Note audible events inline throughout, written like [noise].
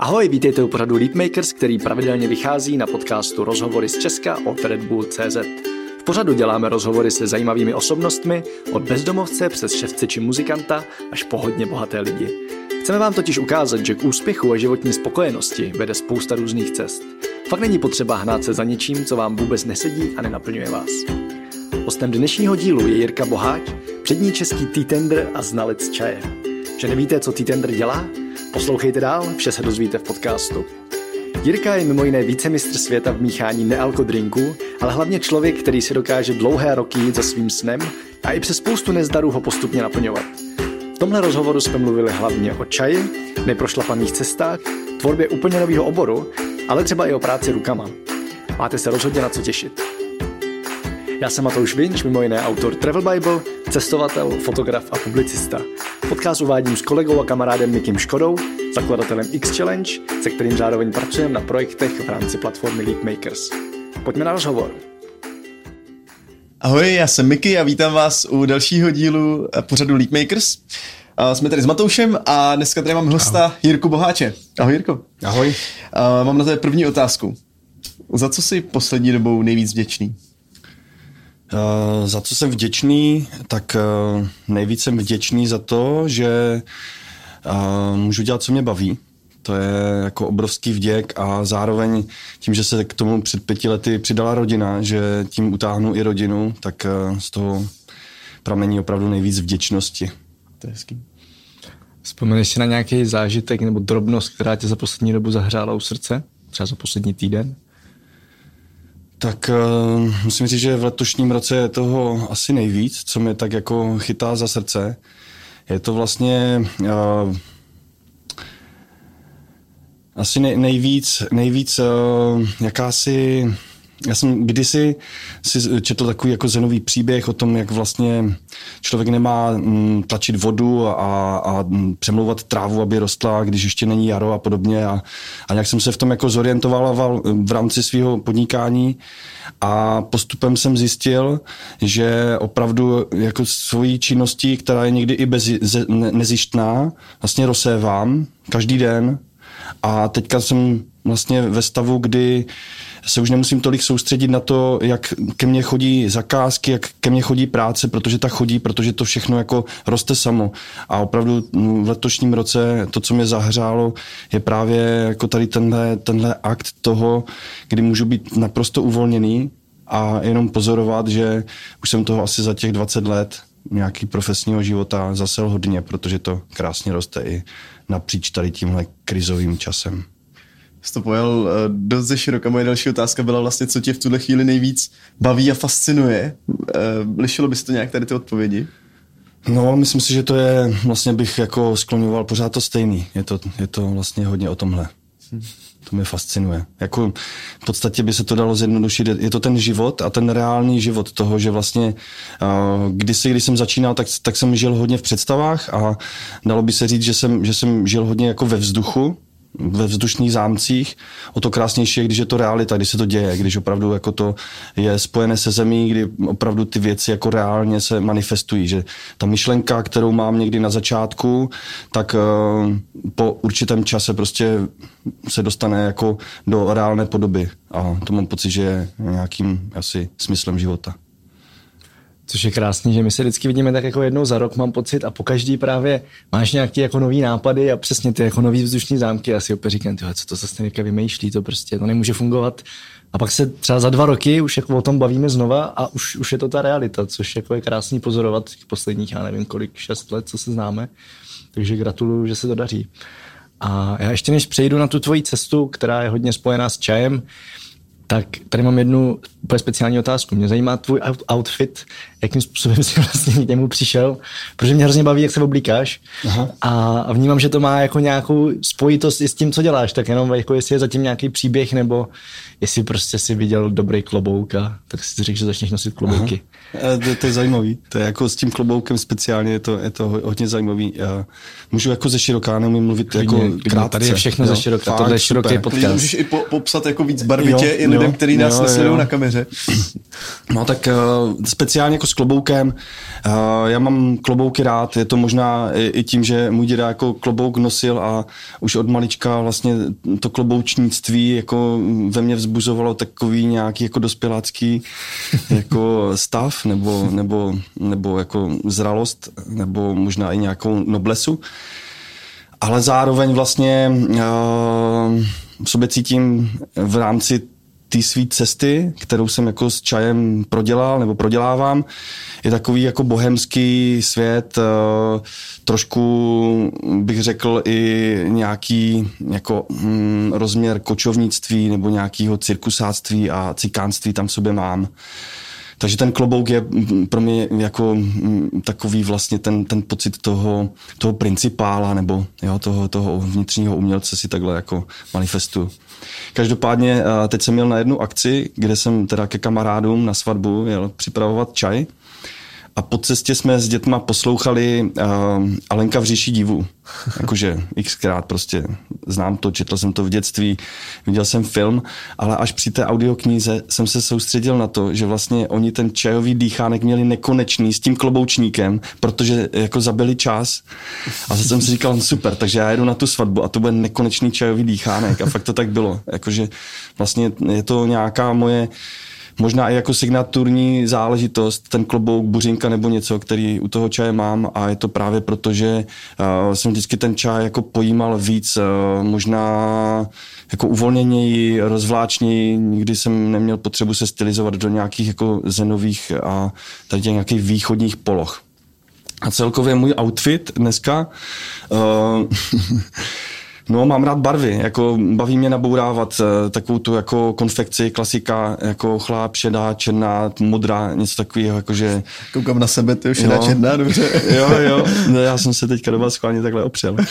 Ahoj, vítejte u pořadu Leapmakers, který pravidelně vychází na podcastu Rozhovory z Česka od Red Bull CZ. V pořadu děláme rozhovory se zajímavými osobnostmi, od bezdomovce přes ševce či muzikanta až po hodně bohaté lidi. Chceme vám totiž ukázat, že k úspěchu a životní spokojenosti vede spousta různých cest. Fakt není potřeba hnát se za něčím, co vám vůbec nesedí a nenaplňuje vás. Hostem dnešního dílu je Jirka Boháč, přední český T-tender a znalec čaje. Že nevíte, co T-tender dělá? Poslouchejte dál, vše se dozvíte v podcastu. Jirka je mimo jiné vícemistr světa v míchání nealkodrinků, ale hlavně člověk, který si dokáže dlouhé roky jít za svým snem a i přes spoustu nezdarů ho postupně naplňovat. V tomhle rozhovoru jsme mluvili hlavně o čaji, neprošlapaných cestách, tvorbě úplně nového oboru, ale třeba i o práci rukama. Máte se rozhodně na co těšit. Já jsem Matouš Vinč, mimo jiné autor Travel Bible, cestovatel, fotograf a publicista. Podcast uvádím s kolegou a kamarádem Mikim Škodou, zakladatelem X Challenge, se kterým zároveň pracujeme na projektech v rámci platformy Leap Makers. Pojďme na rozhovor. Ahoj, já jsem Miky a vítám vás u dalšího dílu pořadu Leap Makers. Jsme tady s Matoušem a dneska tady mám hosta Ahoj. Jirku Boháče. Ahoj Jirko. Ahoj. Mám na tebe první otázku. Za co jsi poslední dobou nejvíc vděčný? Uh, za co jsem vděčný, tak uh, nejvíc jsem vděčný za to, že uh, můžu dělat, co mě baví. To je jako obrovský vděk a zároveň tím, že se k tomu před pěti lety přidala rodina, že tím utáhnu i rodinu, tak z toho pramení opravdu nejvíc vděčnosti. To je hezký. Vzpomeneš si na nějaký zážitek nebo drobnost, která tě za poslední dobu zahřála u srdce? Třeba za poslední týden? Tak uh, musím říct, že v letošním roce je toho asi nejvíc, co mě tak jako chytá za srdce. Je to vlastně uh, asi nej, nejvíc, nejvíc uh, jakási já jsem kdysi si četl takový jako zenový příběh o tom, jak vlastně člověk nemá mm, tlačit vodu a, a přemlouvat trávu, aby rostla, když ještě není jaro a podobně. A, a nějak jsem se v tom jako zorientoval v rámci svého podnikání a postupem jsem zjistil, že opravdu jako svojí činností, která je někdy i bez, nezištná, vlastně rozsévám každý den a teďka jsem vlastně ve stavu, kdy se už nemusím tolik soustředit na to, jak ke mně chodí zakázky, jak ke mně chodí práce, protože ta chodí, protože to všechno jako roste samo. A opravdu v letošním roce to, co mě zahřálo, je právě jako tady tenhle, tenhle akt toho, kdy můžu být naprosto uvolněný a jenom pozorovat, že už jsem toho asi za těch 20 let nějaký profesního života zasel hodně, protože to krásně roste i napříč tady tímhle krizovým časem jsi to pojel eh, dost ze široka. Moje další otázka byla vlastně, co tě v tuhle chvíli nejvíc baví a fascinuje. Eh, lišilo bys to nějak tady ty odpovědi? No, myslím si, že to je, vlastně bych jako skloňoval pořád to stejný. Je to, je to vlastně hodně o tomhle. To mě fascinuje. Jako v podstatě by se to dalo zjednodušit. Je to ten život a ten reálný život toho, že vlastně uh, kdysi, když jsem začínal, tak, tak jsem žil hodně v představách a dalo by se říct, že jsem, že jsem žil hodně jako ve vzduchu, ve vzdušných zámcích, o to krásnější je, když je to realita, když se to děje, když opravdu jako to je spojené se zemí, kdy opravdu ty věci jako reálně se manifestují, že ta myšlenka, kterou mám někdy na začátku, tak uh, po určitém čase prostě se dostane jako do reálné podoby a to mám pocit, že je nějakým asi smyslem života. Což je krásný, že my se vždycky vidíme tak jako jednou za rok, mám pocit, a po každý právě máš nějaké jako nový nápady a přesně ty jako nový vzdušní zámky. Já si opět říkám, tyhle, co to zase teďka vymýšlí, to prostě to nemůže fungovat. A pak se třeba za dva roky už jako o tom bavíme znova a už, už je to ta realita, což jako je krásný pozorovat těch posledních, já nevím kolik, šest let, co se známe. Takže gratuluju, že se to daří. A já ještě než přejdu na tu tvoji cestu, která je hodně spojená s čajem, tak tady mám jednu úplně speciální otázku. Mě zajímá tvůj outfit, jakým způsobem [laughs] jsi vlastně k němu přišel, protože mě hrozně baví, jak se oblíkáš Aha. a vnímám, že to má jako nějakou spojitost i s tím, co děláš, tak jenom jako jestli je zatím nějaký příběh, nebo jestli prostě si viděl dobrý klobouk a tak si řekl, že začneš nosit klobouky. E, to, to, je zajímavý. To je jako s tím kloboukem speciálně, je to, je to hodně zajímavý. Já můžu jako ze široká, neumím mluvit klidně, jako klidně, krátce. Tady je všechno jo, ze široká, tohle je široký podcast. Můžeš i po, popsat jako víc barvitě jo, i lidem, kteří nás nesledují na kameře. [clears throat] No tak uh, speciálně jako s kloboukem. Uh, já mám klobouky rád, je to možná i, i tím, že můj děda jako klobouk nosil a už od malička vlastně to kloboučnictví jako ve mně vzbuzovalo takový nějaký jako dospělácký [laughs] jako stav nebo, nebo, nebo jako zralost nebo možná i nějakou noblesu. Ale zároveň vlastně uh, v sobě cítím v rámci té své cesty, kterou jsem jako s čajem prodělal nebo prodělávám, je takový jako bohemský svět, eh, trošku bych řekl i nějaký jako hm, rozměr kočovnictví nebo nějakého cirkusáctví a cikánství tam v sobě mám. Takže ten klobouk je pro mě jako takový vlastně ten, ten pocit toho, toho principála nebo jo, toho, toho vnitřního umělce si takhle jako manifestuju. Každopádně teď jsem měl na jednu akci, kde jsem teda ke kamarádům na svatbu jel připravovat čaj a po cestě jsme s dětma poslouchali uh, Alenka v říši divu. [laughs] Jakože xkrát prostě znám to, četl jsem to v dětství, viděl jsem film, ale až při té audioknize jsem se soustředil na to, že vlastně oni ten čajový dýchánek měli nekonečný s tím kloboučníkem, protože jako zabili čas. A zase jsem si říkal, no super, takže já jedu na tu svatbu a to bude nekonečný čajový dýchánek. A fakt to tak bylo. Jakože vlastně je to nějaká moje možná i jako signaturní záležitost, ten klobouk, buřinka nebo něco, který u toho čaje mám a je to právě proto, že uh, jsem vždycky ten čaj jako pojímal víc, uh, možná jako uvolněněji, rozvláčněji, nikdy jsem neměl potřebu se stylizovat do nějakých jako zenových a tady nějakých východních poloh. A celkově můj outfit dneska uh, [laughs] No, mám rád barvy, jako baví mě nabourávat uh, takovou tu jako konfekci, klasika, jako chláb, šedá, černá, modrá, něco takového, jakože... Koukám na sebe, ty šedá, a... černá, dobře. [laughs] jo, jo, [laughs] no, já jsem se teďka do vás schválně takhle opřel. [laughs]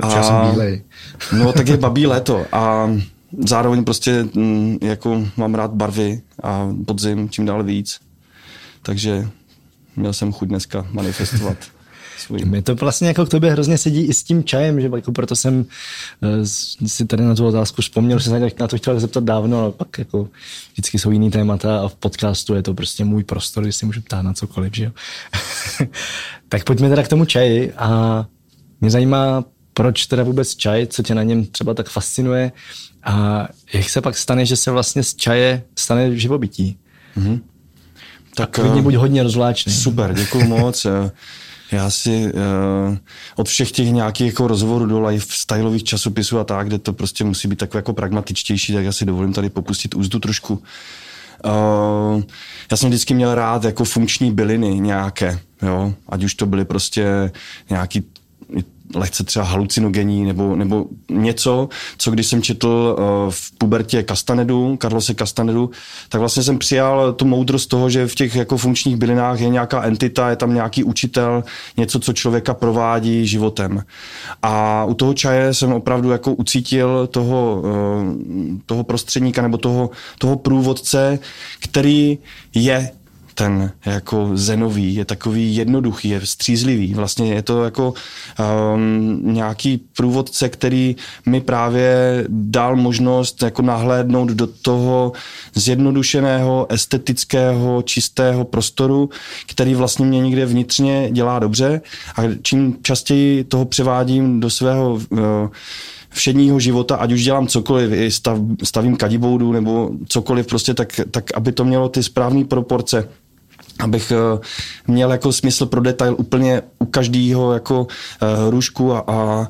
A, já jsem bílej. no, tak je babí léto a zároveň prostě m, mm, jako mám rád barvy a podzim čím dál víc. Takže měl jsem chuť dneska manifestovat. Mi to vlastně jako k tobě hrozně sedí i s tím čajem, že jako proto jsem uh, si tady na tu otázku vzpomněl, že jsem na to chtěl zeptat dávno, ale pak jako vždycky jsou jiný témata a v podcastu je to prostě můj prostor, že si můžu ptát na cokoliv, že jo. [laughs] tak pojďme teda k tomu čaji a mě zajímá, proč teda vůbec čaj, co tě na něm třeba tak fascinuje a jak se pak stane, že se vlastně z čaje stane živobytí. Mm-hmm. Tak, tak klidně buď hodně rozvláčný. Super, děkuji moc. [laughs] Já si uh, od všech těch nějakých jako rozhovorů do live stylových časopisů a tak, kde to prostě musí být takové jako pragmatičtější, tak já si dovolím tady popustit úzdu trošku. Uh, já jsem vždycky měl rád jako funkční byliny nějaké, jo, ať už to byly prostě nějaký lehce třeba halucinogenní nebo, nebo něco, co když jsem četl uh, v pubertě Castanedu, Carlose Castanedu, tak vlastně jsem přijal tu moudrost toho, že v těch jako funkčních bylinách je nějaká entita, je tam nějaký učitel, něco, co člověka provádí životem. A u toho čaje jsem opravdu jako ucítil toho, uh, toho prostředníka nebo toho, toho průvodce, který je ten jako zenový, je takový jednoduchý, je střízlivý. Vlastně je to jako um, nějaký průvodce, který mi právě dal možnost jako nahlédnout do toho zjednodušeného, estetického, čistého prostoru, který vlastně mě někde vnitřně dělá dobře a čím častěji toho převádím do svého uh, všedního života, ať už dělám cokoliv, stav, stavím kadiboudu nebo cokoliv, prostě tak, tak aby to mělo ty správné proporce abych eh, měl jako smysl pro detail úplně u každého jako uh, růžku a, a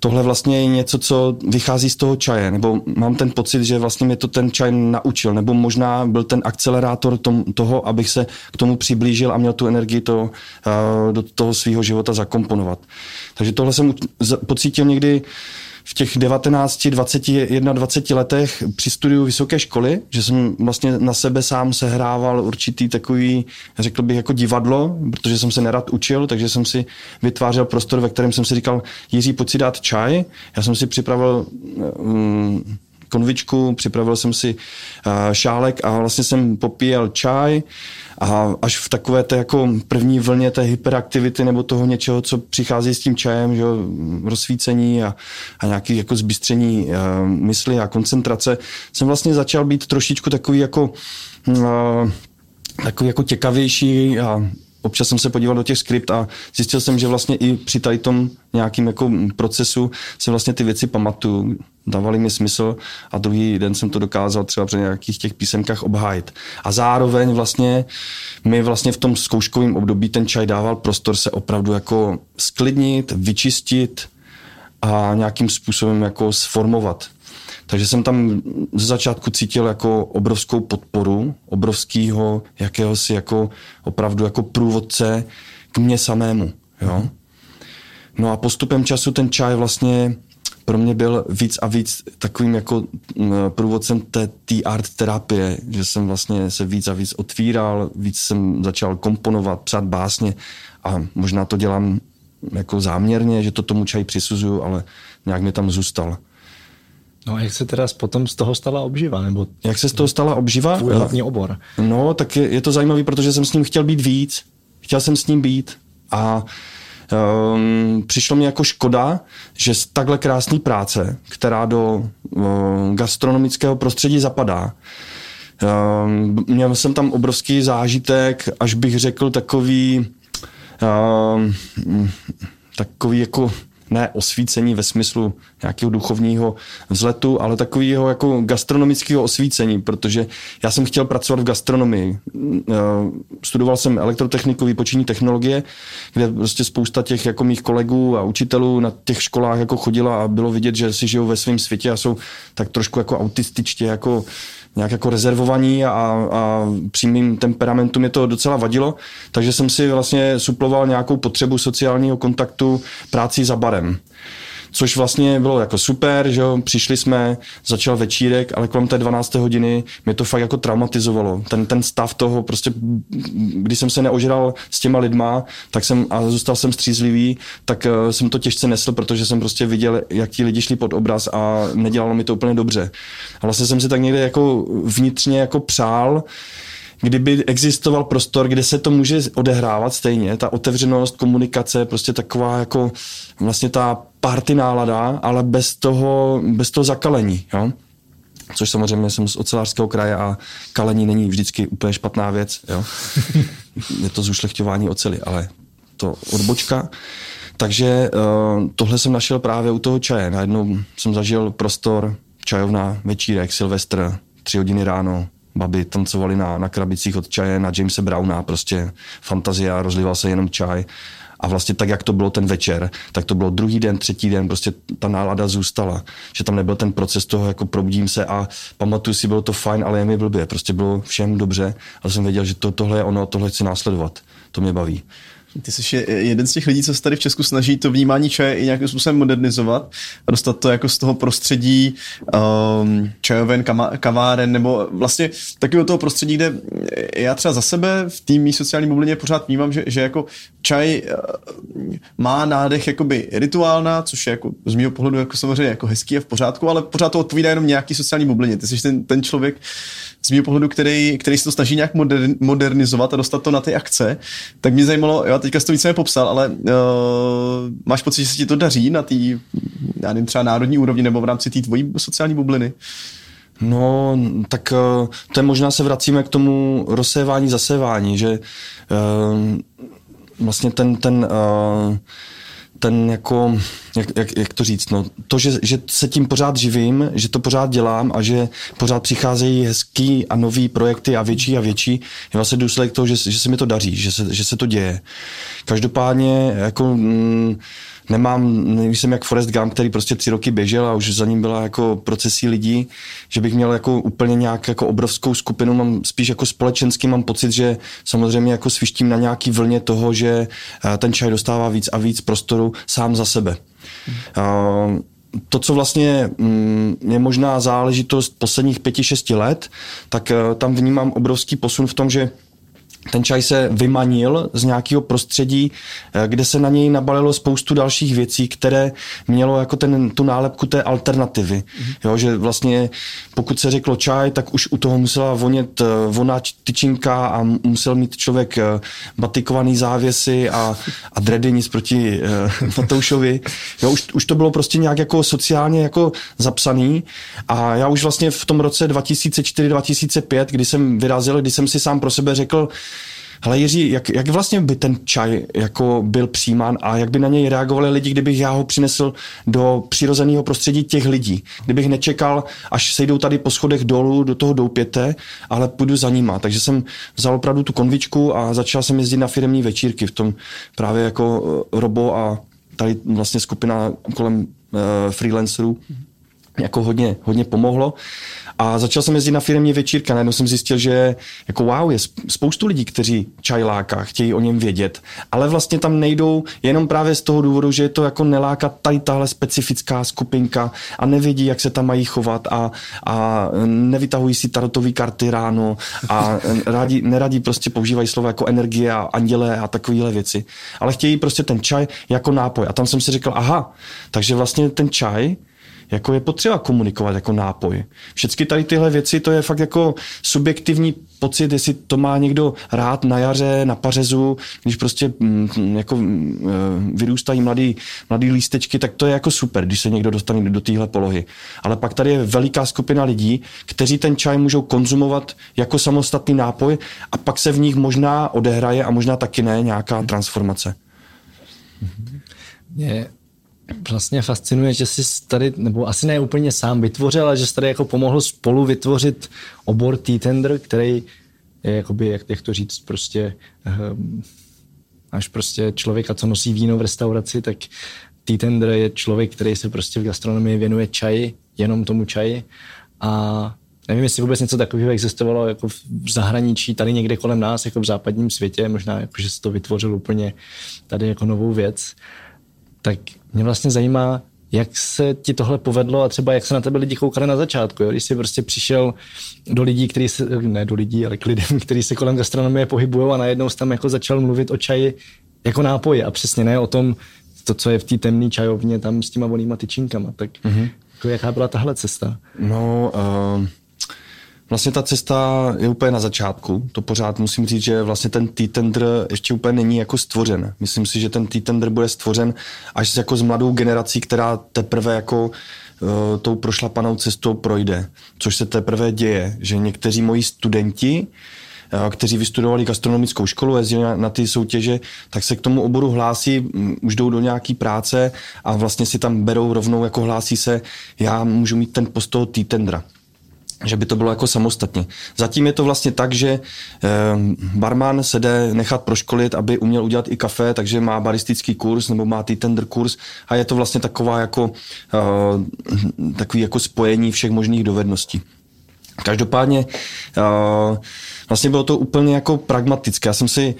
tohle vlastně je něco, co vychází z toho čaje, nebo mám ten pocit, že vlastně mě to ten čaj naučil, nebo možná byl ten akcelerátor tom, toho, abych se k tomu přiblížil a měl tu energii to, uh, do toho svého života zakomponovat. Takže tohle jsem pocítil někdy v těch 19, 20, 21 letech při studiu vysoké školy, že jsem vlastně na sebe sám sehrával určitý takový, řekl bych, jako divadlo, protože jsem se nerad učil, takže jsem si vytvářel prostor, ve kterém jsem si říkal, Jiří, pojď si dát čaj. Já jsem si připravil um, konvičku, připravil jsem si uh, šálek a vlastně jsem popíjel čaj a až v takové té jako první vlně té hyperaktivity nebo toho něčeho, co přichází s tím čajem, že rozsvícení a, a nějaký jako zbystření uh, mysli a koncentrace, jsem vlastně začal být trošičku takový jako uh, takový jako těkavější a občas jsem se podíval do těch skript a zjistil jsem, že vlastně i při tady tom nějakým jako procesu se vlastně ty věci pamatuju, dávaly mi smysl a druhý den jsem to dokázal třeba při nějakých těch písemkách obhájit. A zároveň vlastně mi vlastně v tom zkouškovém období ten čaj dával prostor se opravdu jako sklidnit, vyčistit a nějakým způsobem jako sformovat. Takže jsem tam ze začátku cítil jako obrovskou podporu, obrovského jakéhosi jako opravdu jako průvodce k mně samému. Jo? No a postupem času ten čaj vlastně pro mě byl víc a víc takovým jako průvodcem té art terapie, že jsem vlastně se víc a víc otvíral, víc jsem začal komponovat, psát básně a možná to dělám jako záměrně, že to tomu čaj přisuzuju, ale nějak mi tam zůstal. No a jak se teda potom z toho stala obživa? Nebo jak se z toho stala obživa? Tvůj hlavní obor. No, tak je, je to zajímavé, protože jsem s ním chtěl být víc. Chtěl jsem s ním být a um, přišlo mi jako škoda, že z takhle krásné práce, která do um, gastronomického prostředí zapadá, um, měl jsem tam obrovský zážitek, až bych řekl takový um, takový jako ne osvícení ve smyslu nějakého duchovního vzletu, ale takového jako gastronomického osvícení, protože já jsem chtěl pracovat v gastronomii. Eh, studoval jsem elektrotechniku, výpočinní technologie, kde prostě spousta těch jako mých kolegů a učitelů na těch školách jako chodila a bylo vidět, že si žijou ve svém světě a jsou tak trošku jako autističtě jako nějak jako rezervovaní a, a při mým temperamentu mě to docela vadilo, takže jsem si vlastně suploval nějakou potřebu sociálního kontaktu práci za barem což vlastně bylo jako super, že jo, přišli jsme, začal večírek, ale kolem té 12. hodiny mě to fakt jako traumatizovalo. Ten, ten stav toho, prostě, když jsem se neožral s těma lidma, tak jsem, a zůstal jsem střízlivý, tak uh, jsem to těžce nesl, protože jsem prostě viděl, jak ti lidi šli pod obraz a nedělalo mi to úplně dobře. A vlastně jsem si tak někde jako vnitřně jako přál, kdyby existoval prostor, kde se to může odehrávat stejně, ta otevřenost, komunikace, prostě taková jako vlastně ta party nálada, ale bez toho, bez toho zakalení, jo? Což samozřejmě jsem z ocelářského kraje a kalení není vždycky úplně špatná věc, jo? [laughs] Je to zušlechťování oceli, ale to odbočka. Takže uh, tohle jsem našel právě u toho čaje. Najednou jsem zažil prostor, čajovna, večírek, Silvestr, tři hodiny ráno, baby tancovali na, na krabicích od čaje, na Jamesa Browna, prostě fantazia, rozlival se jenom čaj. A vlastně tak, jak to bylo ten večer, tak to bylo druhý den, třetí den, prostě ta nálada zůstala. Že tam nebyl ten proces toho, jako probudím se a pamatuju si, bylo to fajn, ale je mi blbě. Prostě bylo všem dobře a jsem věděl, že to, tohle je ono, tohle chci následovat. To mě baví. Ty jsi jeden z těch lidí, co se tady v Česku snaží to vnímání čaje i nějakým způsobem modernizovat a dostat to jako z toho prostředí um, čajoven, kaváren, nebo vlastně takového toho prostředí, kde já třeba za sebe v té sociální bublině pořád vnímám, že, že jako čaj uh, má nádech jakoby rituálna, což je jako z mého pohledu jako samozřejmě jako hezký a v pořádku, ale pořád to odpovídá jenom nějaký sociální bublině. Ty jsi ten, ten člověk z mého pohledu, který, který se to snaží nějak modern, modernizovat a dostat to na ty akce, tak mě zajímalo, jo, teďka jsi to více popsal, ale uh, máš pocit, že se ti to daří na té, já nevím, třeba národní úrovni nebo v rámci té tvojí sociální bubliny? No, tak uh, to je možná se vracíme k tomu rozsévání, zasévání, že uh, vlastně ten, ten uh, ten jako, jak, jak, jak to říct, no, to, že, že se tím pořád živím, že to pořád dělám a že pořád přicházejí hezký a nový projekty a větší a větší, je vlastně důsledek toho, že, že se mi to daří, že se, že se to děje. Každopádně, jako, mm, nemám, nejsem jak Forrest Gump, který prostě tři roky běžel a už za ním byla jako procesí lidí, že bych měl jako úplně nějak jako obrovskou skupinu, mám spíš jako společenský, mám pocit, že samozřejmě jako svištím na nějaký vlně toho, že eh, ten čaj dostává víc a víc prostoru sám za sebe. Hmm. to, co vlastně mm, je možná záležitost posledních pěti, šesti let, tak eh, tam vnímám obrovský posun v tom, že ten čaj se vymanil z nějakého prostředí, eh, kde se na něj nabalilo spoustu dalších věcí, které mělo jako ten, tu nálepku té alternativy. Mm-hmm. Jo, že vlastně pokud se řeklo čaj, tak už u toho musela vonět eh, voná tyčinka a musel mít člověk eh, batikovaný závěsy a, a dredy nic proti uh, [laughs] Matoušovi. Jo, už, už to bylo prostě nějak jako sociálně jako zapsaný a já už vlastně v tom roce 2004-2005, kdy jsem vyrazil, kdy jsem si sám pro sebe řekl, Hele Jiří, jak, jak vlastně by ten čaj jako byl přijímán a jak by na něj reagovali lidi, kdybych já ho přinesl do přirozeného prostředí těch lidí? Kdybych nečekal, až sejdou tady po schodech dolů do toho doupěte, ale půjdu za nima. Takže jsem vzal opravdu tu konvičku a začal jsem jezdit na firmní večírky v tom právě jako eh, Robo a tady vlastně skupina kolem uh, freelancerů jako hodně, hodně pomohlo. A začal jsem jezdit na firmní večírka, najednou jsem zjistil, že jako wow, je spoustu lidí, kteří čaj láká, chtějí o něm vědět, ale vlastně tam nejdou jenom právě z toho důvodu, že je to jako neláká tady tahle specifická skupinka a nevědí, jak se tam mají chovat a, a nevytahují si tarotové karty ráno a [laughs] rádi, neradí prostě používají slova jako energie a anděle a takovéhle věci, ale chtějí prostě ten čaj jako nápoj. A tam jsem si říkal, aha, takže vlastně ten čaj jako je potřeba komunikovat jako nápoj. Všechny tady tyhle věci, to je fakt jako subjektivní pocit, jestli to má někdo rád na jaře, na pařezu, když prostě mm, mm, jako mm, e, vyrůstají mladý, mladý lístečky, tak to je jako super, když se někdo dostane do téhle polohy. Ale pak tady je veliká skupina lidí, kteří ten čaj můžou konzumovat jako samostatný nápoj a pak se v nich možná odehraje a možná taky ne nějaká transformace. Mě vlastně fascinuje, že jsi tady, nebo asi ne úplně sám vytvořil, ale že jsi tady jako pomohl spolu vytvořit obor T-Tender, který je jakoby, jak, jak to říct, prostě um, až prostě člověka, co nosí víno v restauraci, tak T-Tender je člověk, který se prostě v gastronomii věnuje čaji, jenom tomu čaji. A nevím, jestli vůbec něco takového existovalo jako v zahraničí, tady někde kolem nás, jako v západním světě, možná jako, že se to vytvořil úplně tady jako novou věc tak mě vlastně zajímá, jak se ti tohle povedlo a třeba jak se na tebe lidi koukali na začátku, jo? když jsi prostě přišel do lidí, kteří se, ne do lidí, ale k lidem, [laughs] kteří se kolem gastronomie pohybují a najednou jsi tam jako začal mluvit o čaji jako nápoji a přesně ne o tom, to, co je v té temné čajovně tam s těma volnýma tyčinkama. Tak mm-hmm. jako jaká byla tahle cesta? No, uh Vlastně ta cesta je úplně na začátku. To pořád musím říct, že vlastně ten T-tender ještě úplně není jako stvořen. Myslím si, že ten T-tender bude stvořen až jako s mladou generací, která teprve jako uh, tou prošlapanou cestou projde. Což se teprve děje, že někteří moji studenti uh, kteří vystudovali gastronomickou školu, jezdili na, na ty soutěže, tak se k tomu oboru hlásí, um, už jdou do nějaký práce a vlastně si tam berou rovnou, jako hlásí se, já můžu mít ten post toho T-tendra že by to bylo jako samostatně. Zatím je to vlastně tak, že eh, barman se jde nechat proškolit, aby uměl udělat i kafe, takže má baristický kurz nebo má tender kurz a je to vlastně taková jako eh, takový jako spojení všech možných dovedností. Každopádně eh, vlastně bylo to úplně jako pragmatické. Já jsem si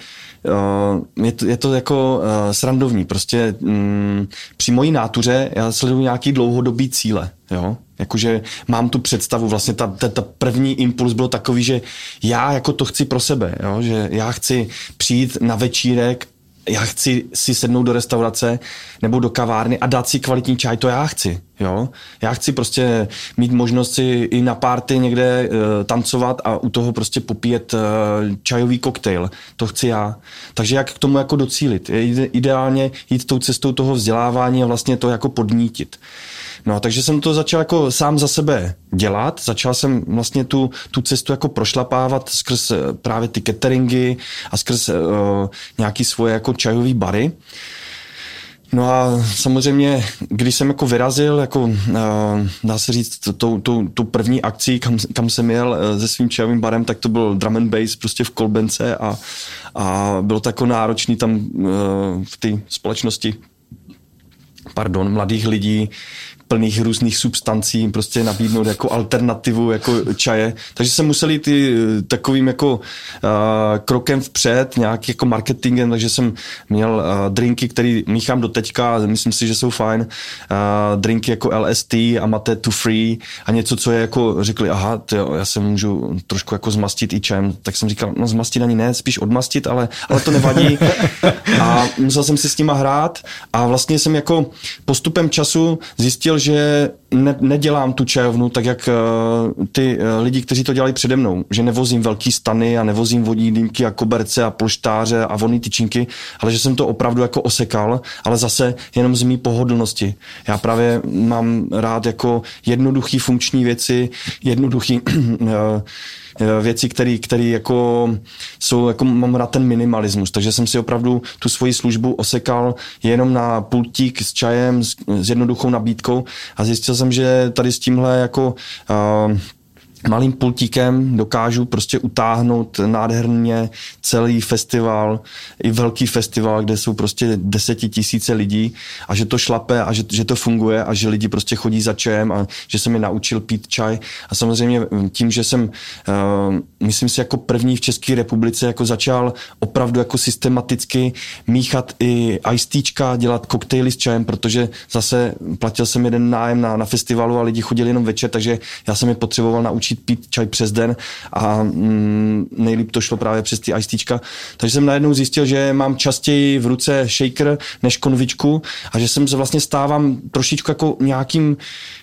je, to, je to jako uh, srandovní. Prostě um, při mojí nátuře já sleduju nějaký dlouhodobý cíle. Jo? Jakože mám tu představu, vlastně ta, ta, ta první impuls byl takový, že já jako to chci pro sebe, jo? že já chci přijít na večírek já chci si sednout do restaurace nebo do kavárny a dát si kvalitní čaj, to já chci. Jo? Já chci prostě mít možnost si i na párty někde uh, tancovat a u toho prostě popíjet uh, čajový koktejl. To chci já. Takže jak k tomu jako docílit? Je ideálně jít tou cestou toho vzdělávání a vlastně to jako podnítit. No, takže jsem to začal jako sám za sebe dělat. Začal jsem vlastně tu, tu cestu jako prošlapávat skrz eh, právě ty cateringy a skrz uh, nějaký svoje jako čajové bary. No a samozřejmě, když jsem jako vyrazil, jako uh, dá se říct, tou, tou, tou první akcí, kam, kam jsem jel se svým čajovým barem, tak to byl drum and bass prostě v Kolbence a, a bylo to jako náročný tam uh, v té společnosti pardon, mladých lidí plných různých substancí, prostě nabídnout jako alternativu, jako čaje. Takže jsem museli ty takovým jako uh, krokem vpřed, nějak jako marketingem, takže jsem měl uh, drinky, které míchám do teďka, myslím si, že jsou fajn. Uh, drinky jako LST a máte to free a něco, co je jako řekli, aha, tyjo, já se můžu trošku jako zmastit i čem. Tak jsem říkal, no zmastit ani ne, spíš odmastit, ale, ale to nevadí. [laughs] A musel jsem si s nima hrát a vlastně jsem jako postupem času zjistil, že ne, nedělám tu čajovnu tak, jak uh, ty uh, lidi, kteří to dělají přede mnou. Že nevozím velký stany a nevozím vodní dýmky a koberce a polštáře a vonný tyčinky, ale že jsem to opravdu jako osekal, ale zase jenom z mý pohodlnosti. Já právě mám rád jako jednoduchý funkční věci, jednoduchý uh, [clears throat] věci, které jako jsou, jako mám rád ten minimalismus, takže jsem si opravdu tu svoji službu osekal jenom na pultík s čajem, s, s jednoduchou nabídkou. A zjistil jsem, že tady s tímhle jako uh, malým pultíkem dokážu prostě utáhnout nádherně celý festival, i velký festival, kde jsou prostě desetitisíce lidí a že to šlape a že, že to funguje a že lidi prostě chodí za čajem a že jsem mi naučil pít čaj. A samozřejmě tím, že jsem uh, myslím si jako první v České republice jako začal opravdu jako systematicky míchat i iced teachka, dělat koktejly s čajem, protože zase platil jsem jeden nájem na, na festivalu a lidi chodili jenom večer, takže já jsem je potřeboval naučit naučit pít čaj přes den a mm, nejlíp to šlo právě přes ty iced Takže jsem najednou zjistil, že mám častěji v ruce shaker než konvičku a že jsem se vlastně stávám trošičku jako nějakým,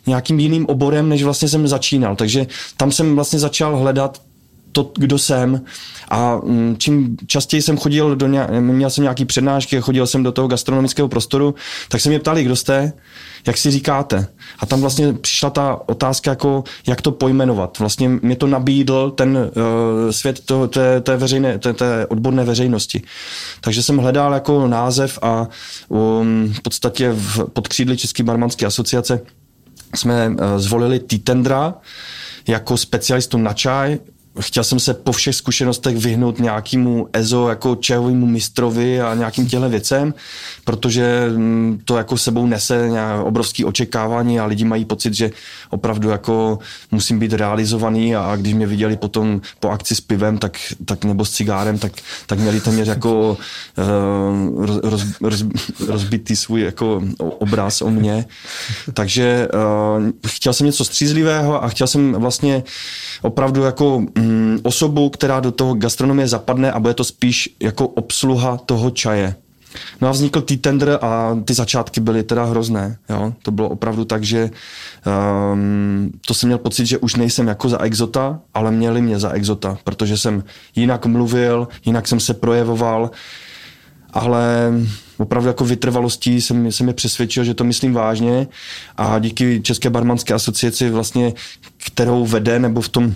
nějakým jiným oborem, než vlastně jsem začínal. Takže tam jsem vlastně začal hledat to, kdo jsem. A mm, čím častěji jsem chodil do ně, měl jsem nějaký přednášky, chodil jsem do toho gastronomického prostoru, tak se mě ptali, kdo jste, jak si říkáte. A tam vlastně přišla ta otázka, jako, jak to pojmenovat. Vlastně mě to nabídl ten uh, svět to, té, té, veřejné, té, té odborné veřejnosti. Takže jsem hledal jako název a um, v podstatě v podkřídli České barmanské asociace jsme uh, zvolili Titendra jako specialistu na čaj, chtěl jsem se po všech zkušenostech vyhnout nějakému EZO jako čehovému mistrovi a nějakým těhle věcem, protože mm, to jako sebou nese obrovský očekávání a lidi mají pocit, že opravdu jako musím být realizovaný a když mě viděli potom po akci s pivem tak, tak nebo s cigárem, tak, tak měli téměř jako uh, roz, roz, rozbitý svůj jako obraz o mně. Takže uh, chtěl jsem něco střízlivého a chtěl jsem vlastně opravdu jako mm, osobu, která do toho gastronomie zapadne a bude to spíš jako obsluha toho čaje. No a vznikl T-tender a ty začátky byly teda hrozné. Jo? To bylo opravdu tak, že um, to jsem měl pocit, že už nejsem jako za exota, ale měli mě za exota, protože jsem jinak mluvil, jinak jsem se projevoval, ale opravdu jako vytrvalostí jsem, jsem je přesvědčil, že to myslím vážně a díky České barmanské asociaci vlastně, kterou vede nebo v tom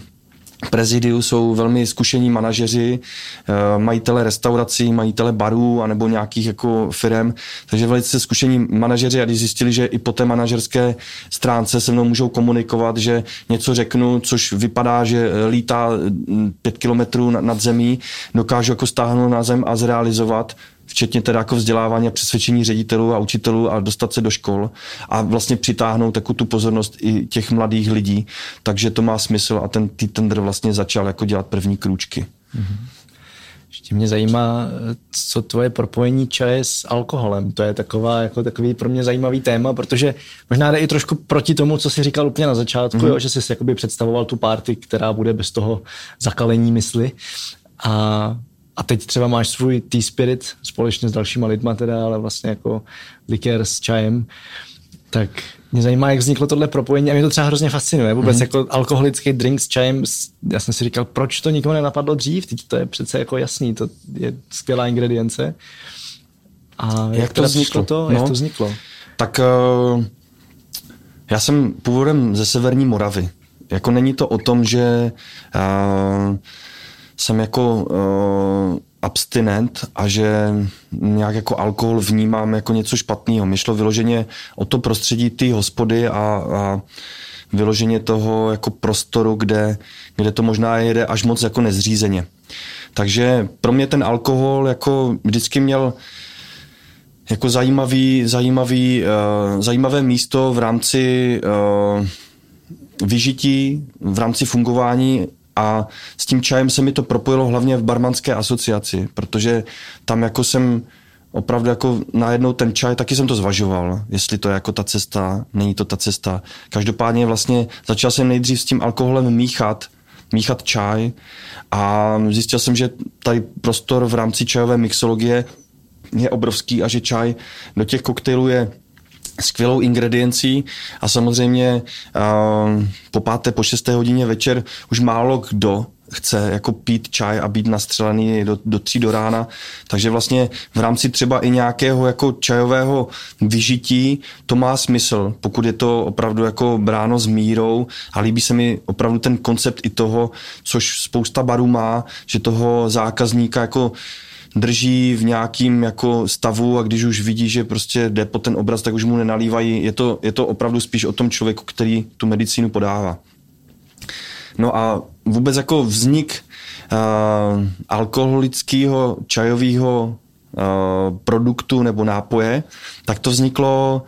prezidiu jsou velmi zkušení manažeři, eh, majitele restaurací, majitele barů anebo nějakých jako firm, takže velice zkušení manažeři a když zjistili, že i po té manažerské stránce se mnou můžou komunikovat, že něco řeknu, což vypadá, že lítá mm, pět kilometrů nad zemí, dokážu jako stáhnout na zem a zrealizovat, včetně teda jako vzdělávání a přesvědčení ředitelů a učitelů a dostat se do škol a vlastně přitáhnout takovou tu pozornost i těch mladých lidí. Takže to má smysl a ten tender vlastně začal jako dělat první krůčky. Mm-hmm. Ještě mě zajímá, co tvoje propojení čaje s alkoholem. To je taková, jako takový pro mě zajímavý téma, protože možná jde i trošku proti tomu, co jsi říkal úplně na začátku, mm-hmm. jo, že jsi jakoby představoval tu party, která bude bez toho zakalení mysli. A a teď třeba máš svůj tea spirit společně s dalšíma lidma teda, ale vlastně jako likér s čajem. Tak mě zajímá, jak vzniklo tohle propojení a mě to třeba hrozně fascinuje. Vůbec mm-hmm. jako alkoholický drink s čajem, já jsem si říkal, proč to nikomu nenapadlo dřív, teď to je přece jako jasný, to je skvělá ingredience. A jak, jak to vzniklo? To? No, jak to vzniklo? Tak uh, já jsem původem ze severní Moravy. Jako není to o tom, že uh, jsem jako uh, abstinent a že nějak jako alkohol vnímám jako něco špatného. Mě šlo vyloženě o to prostředí ty hospody a, a vyloženě toho jako prostoru, kde, kde to možná jede až moc jako nezřízeně. Takže pro mě ten alkohol jako vždycky měl jako zajímavý, zajímavý, uh, zajímavé místo v rámci uh, vyžití, v rámci fungování a s tím čajem se mi to propojilo hlavně v barmanské asociaci, protože tam jako jsem opravdu jako najednou ten čaj, taky jsem to zvažoval, jestli to je jako ta cesta, není to ta cesta. Každopádně vlastně začal jsem nejdřív s tím alkoholem míchat, míchat čaj a zjistil jsem, že tady prostor v rámci čajové mixologie je obrovský a že čaj do těch koktejlů je skvělou ingrediencí a samozřejmě uh, po páté, po šesté hodině večer už málo kdo chce jako pít čaj a být nastřelený do, do tří do rána. Takže vlastně v rámci třeba i nějakého jako čajového vyžití to má smysl, pokud je to opravdu jako bráno s mírou a líbí se mi opravdu ten koncept i toho, což spousta barů má, že toho zákazníka jako drží v nějakým jako stavu a když už vidí, že prostě jde po ten obraz, tak už mu nenalívají. Je to, je to opravdu spíš o tom člověku, který tu medicínu podává. No a vůbec jako vznik uh, alkoholického čajového uh, produktu nebo nápoje, tak to vzniklo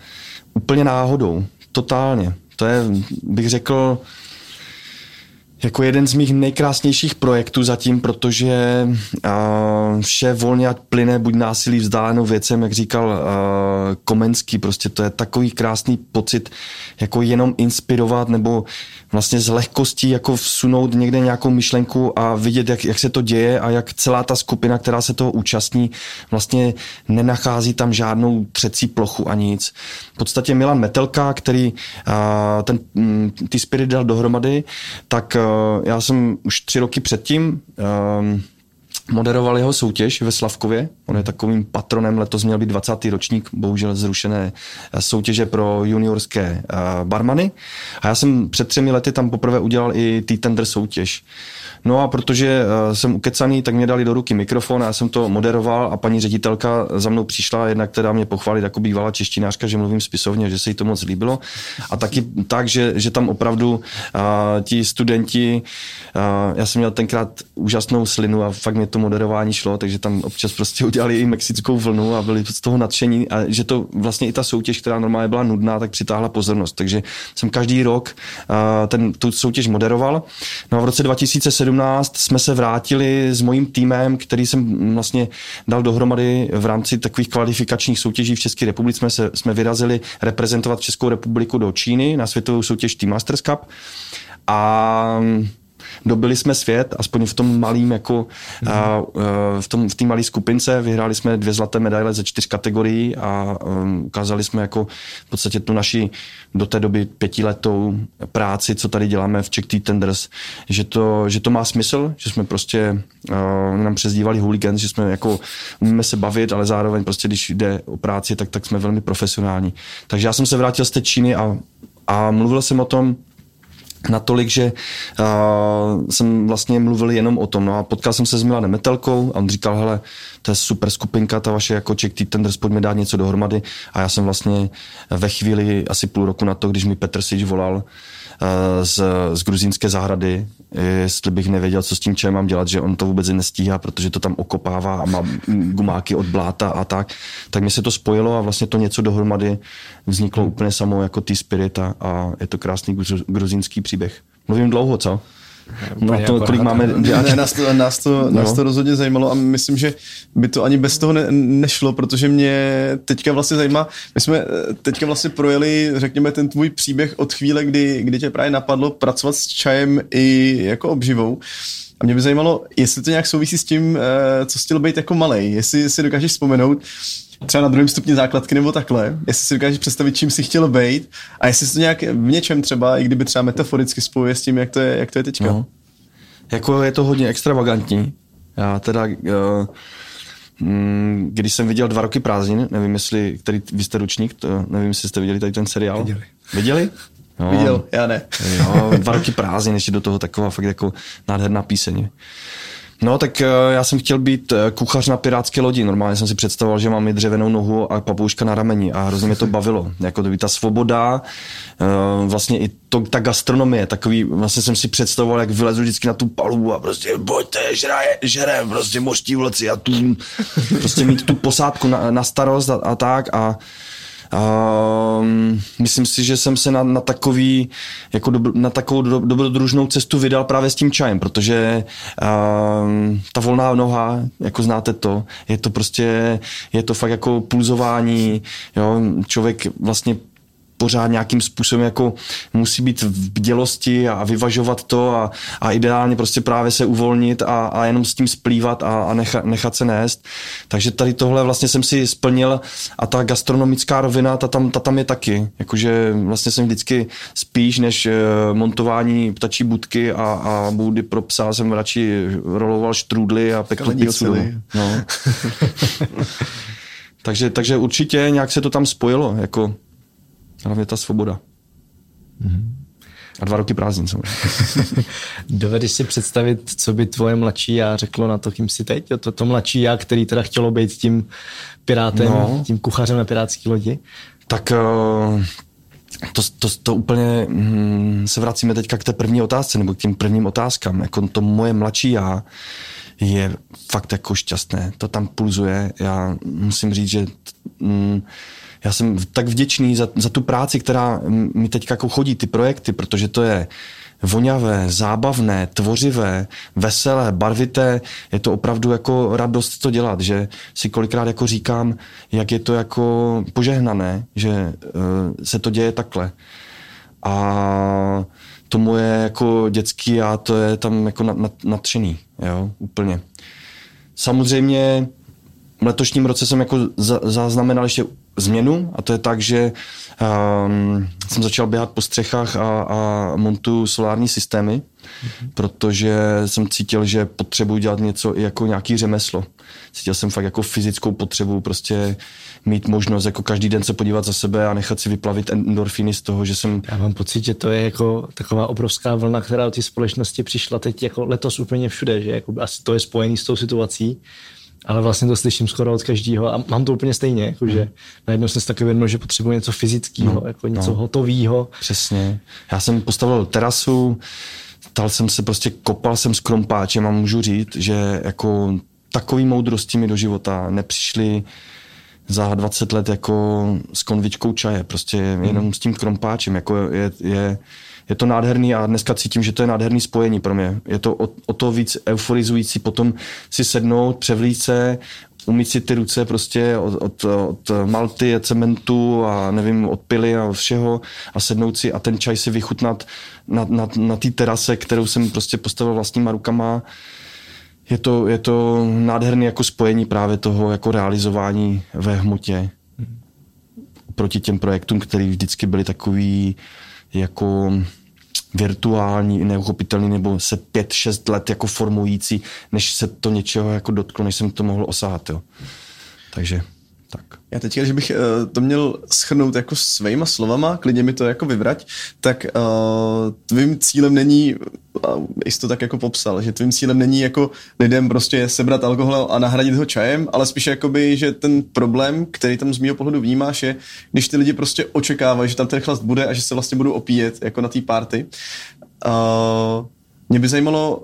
úplně náhodou, totálně. To je, bych řekl, jako jeden z mých nejkrásnějších projektů zatím, protože uh, vše volně ať plyne, buď násilí vzdálenou věcem, jak říkal uh, Komenský, prostě to je takový krásný pocit, jako jenom inspirovat nebo vlastně z lehkostí jako vsunout někde nějakou myšlenku a vidět, jak, jak se to děje a jak celá ta skupina, která se toho účastní, vlastně nenachází tam žádnou třecí plochu a nic. V podstatě Milan Metelka, který uh, ten, um, ty spirit dal dohromady, tak já jsem už tři roky předtím uh, moderoval jeho soutěž ve Slavkově. On je takovým patronem, letos měl být 20. ročník, bohužel zrušené soutěže pro juniorské barmany. A já jsem před třemi lety tam poprvé udělal i tender soutěž. No a protože uh, jsem ukecaný, tak mě dali do ruky mikrofon a já jsem to moderoval a paní ředitelka za mnou přišla, jednak teda mě pochválit jako bývalá češtinářka, že mluvím spisovně, že se jí to moc líbilo. A taky tak, že, že tam opravdu uh, ti studenti, uh, já jsem měl tenkrát úžasnou slinu a fakt mě to moderování šlo, takže tam občas prostě udělali i mexickou vlnu a byli z toho nadšení a že to vlastně i ta soutěž, která normálně byla nudná, tak přitáhla pozornost. Takže jsem každý rok uh, ten, tu soutěž moderoval. No a v roce 2007 2017 jsme se vrátili s mojím týmem, který jsem vlastně dal dohromady v rámci takových kvalifikačních soutěží v České republice. Jsme, se, jsme vyrazili reprezentovat Českou republiku do Číny na světovou soutěž Team Masters Cup. A dobili jsme svět, aspoň v tom malým jako mm. a, v tom v té malé skupince, vyhráli jsme dvě zlaté medaile ze čtyř kategorií a um, ukázali jsme jako v podstatě tu naši do té doby pětiletou práci, co tady děláme v Czech Tea Tenders, že to, že to má smysl, že jsme prostě uh, nám přezdívali hooligans, že jsme jako umíme se bavit, ale zároveň prostě když jde o práci, tak, tak jsme velmi profesionální. Takže já jsem se vrátil z té Číny a, a mluvil jsem o tom, natolik, že uh, jsem vlastně mluvil jenom o tom. No a potkal jsem se s Milanem Metelkou a on říkal, hele, to je super skupinka, ta vaše jako Czech Tea Tenders, pojďme dát něco dohromady. A já jsem vlastně ve chvíli, asi půl roku na to, když mi Petr Sič volal, z, z gruzínské zahrady, jestli bych nevěděl, co s tím čem mám dělat, že on to vůbec nestíhá, protože to tam okopává a má gumáky od bláta a tak, tak mi se to spojilo a vlastně to něco dohromady vzniklo úplně samo jako ty spirit a, a je to krásný gruzínský příběh. Mluvím dlouho, co? No to, kolik máme... Ne, nás, to, nás, to, no. nás to rozhodně zajímalo a myslím, že by to ani bez toho ne, nešlo, protože mě teďka vlastně zajímá, my jsme eh, teďka vlastně projeli, řekněme, ten tvůj příběh od chvíle, kdy, kdy tě právě napadlo pracovat s čajem i jako obživou. A mě by zajímalo, jestli to nějak souvisí s tím, eh, co chtěl být jako malej, jestli si dokážeš vzpomenout, třeba na druhém stupni základky nebo takhle, jestli si dokážeš představit, čím si chtěl být a jestli se to nějak v něčem třeba, i kdyby třeba metaforicky spojuje s tím, jak to je, jak to je teďka. No. Jako je to hodně extravagantní. Já teda, uh, když jsem viděl dva roky prázdnin, nevím, jestli, který vy jste ručník, to, nevím, jestli jste viděli tady ten seriál. Viděli. Viděli? No, [laughs] Viděl, já ne. Jo, dva roky prázdnin, ještě do toho taková fakt jako nádherná píseň. No, tak eh, já jsem chtěl být eh, kuchař na pirátské lodi. Normálně jsem si představoval, že mám i dřevěnou nohu a papouška na rameni a hrozně mě to bavilo. [laughs] Jako to by ta svoboda, eh, vlastně i to, ta gastronomie, takový, vlastně jsem si představoval, jak vylezu vždycky na tu palubu a prostě pojďte, žraje, žerem, prostě moští vleci a tu, [laughs] prostě mít tu posádku na, na starost a, a tak a Um, myslím si, že jsem se na, na takový, jako do, na takovou do, dobrodružnou cestu vydal právě s tím čajem, protože um, ta volná noha, jako znáte to, je to prostě, je to fakt jako pulzování, jo, člověk vlastně pořád nějakým způsobem jako musí být v bdělosti a vyvažovat to a, a ideálně prostě právě se uvolnit a, a jenom s tím splývat a, a nechat, nechat se nést. Takže tady tohle vlastně jsem si splnil a ta gastronomická rovina, ta tam, ta tam je taky. Jakože vlastně jsem vždycky spíš než eh, montování ptačí budky a, a boudy pro psa jsem radši roloval štrůdly a pekl pizzu. No. [laughs] takže, takže určitě nějak se to tam spojilo. Jako Hlavně ta svoboda. Mm-hmm. A dva roky prázdnin samozřejmě. [laughs] Dovedeš si představit, co by tvoje mladší já řeklo na to, kým jsi teď? To, to mladší já, který teda chtělo být tím pirátem, no. tím kuchařem na pirátské lodi? Tak uh, to, to, to úplně hm, se vracíme teďka k té první otázce, nebo k těm prvním otázkám. Jako to moje mladší já je fakt jako šťastné. To tam pulzuje. Já musím říct, že hm, já jsem tak vděčný za, za tu práci, která mi teď jako chodí, ty projekty, protože to je voňavé, zábavné, tvořivé, veselé, barvité. Je to opravdu jako radost to dělat, že si kolikrát jako říkám, jak je to jako požehnané, že uh, se to děje takhle. A to moje jako dětský a to je tam jako natřený, jo, úplně. Samozřejmě letošním roce jsem jako zaznamenal ještě změnu a to je tak, že um, jsem začal běhat po střechách a, a montuju solární systémy, mm-hmm. protože jsem cítil, že potřebuji dělat něco jako nějaký řemeslo. Cítil jsem fakt jako fyzickou potřebu prostě mít možnost jako každý den se podívat za sebe a nechat si vyplavit endorfiny z toho, že jsem... Já mám pocit, že to je jako taková obrovská vlna, která do té společnosti přišla teď jako letos úplně všude, že jako asi to je spojený s tou situací, ale vlastně to slyším skoro od každého a mám to úplně stejně, jako že hmm. najednou jsem si taky vědomil, že potřebuji něco fyzického, no, jako něco no. hotového. Přesně. Já jsem postavil terasu, stal jsem se prostě, kopal jsem s krompáčem a můžu říct, že jako takový moudrosti mi do života nepřišly za 20 let jako s konvičkou čaje, prostě jenom hmm. s tím krompáčem, jako je, je je to nádherný a dneska cítím, že to je nádherný spojení pro mě. Je to o, o to víc euforizující potom si sednout, převlít se, umít si ty ruce prostě od, od, od malty, cementu a nevím, od pily a od všeho a sednout si a ten čaj si vychutnat na, na, na té terase, kterou jsem prostě postavil vlastníma rukama. Je to, je to nádherné jako spojení právě toho jako realizování ve hmotě proti těm projektům, které vždycky byly takový jako virtuální, neuchopitelný, nebo se pět, šest let jako formující, než se to něčeho jako dotklo, než jsem to mohl osahat. Jo. Takže tak. Já teď, když bych uh, to měl schrnout jako svýma slovama, klidně mi to jako vyvrať, tak uh, tvým cílem není, uh, jsi to tak jako popsal, že tvým cílem není jako lidem prostě sebrat alkohol a nahradit ho čajem, ale spíš jakoby, že ten problém, který tam z mého pohledu vnímáš, je, když ty lidi prostě očekávají, že tam ten chlast bude a že se vlastně budou opíjet jako na té party. Uh, mě by zajímalo,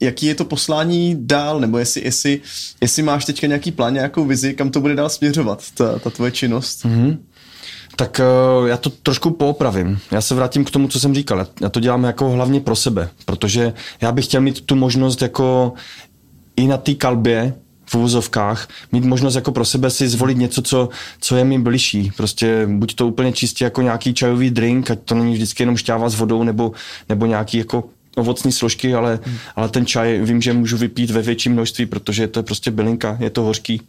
jaký je to poslání dál, nebo jestli, jestli, jestli máš teďka nějaký plán, nějakou vizi, kam to bude dál směřovat, ta, ta tvoje činnost? Mm-hmm. Tak uh, já to trošku poopravím. Já se vrátím k tomu, co jsem říkal. Já to dělám jako hlavně pro sebe, protože já bych chtěl mít tu možnost jako i na té kalbě v uvozovkách, mít možnost jako pro sebe si zvolit něco, co, co je mi bližší. Prostě buď to úplně čistě jako nějaký čajový drink, ať to není vždycky jenom šťáva s vodou, nebo, nebo nějaký jako ovocní složky, ale, hmm. ale ten čaj vím, že můžu vypít ve větším množství, protože to je prostě bylinka, je to hořký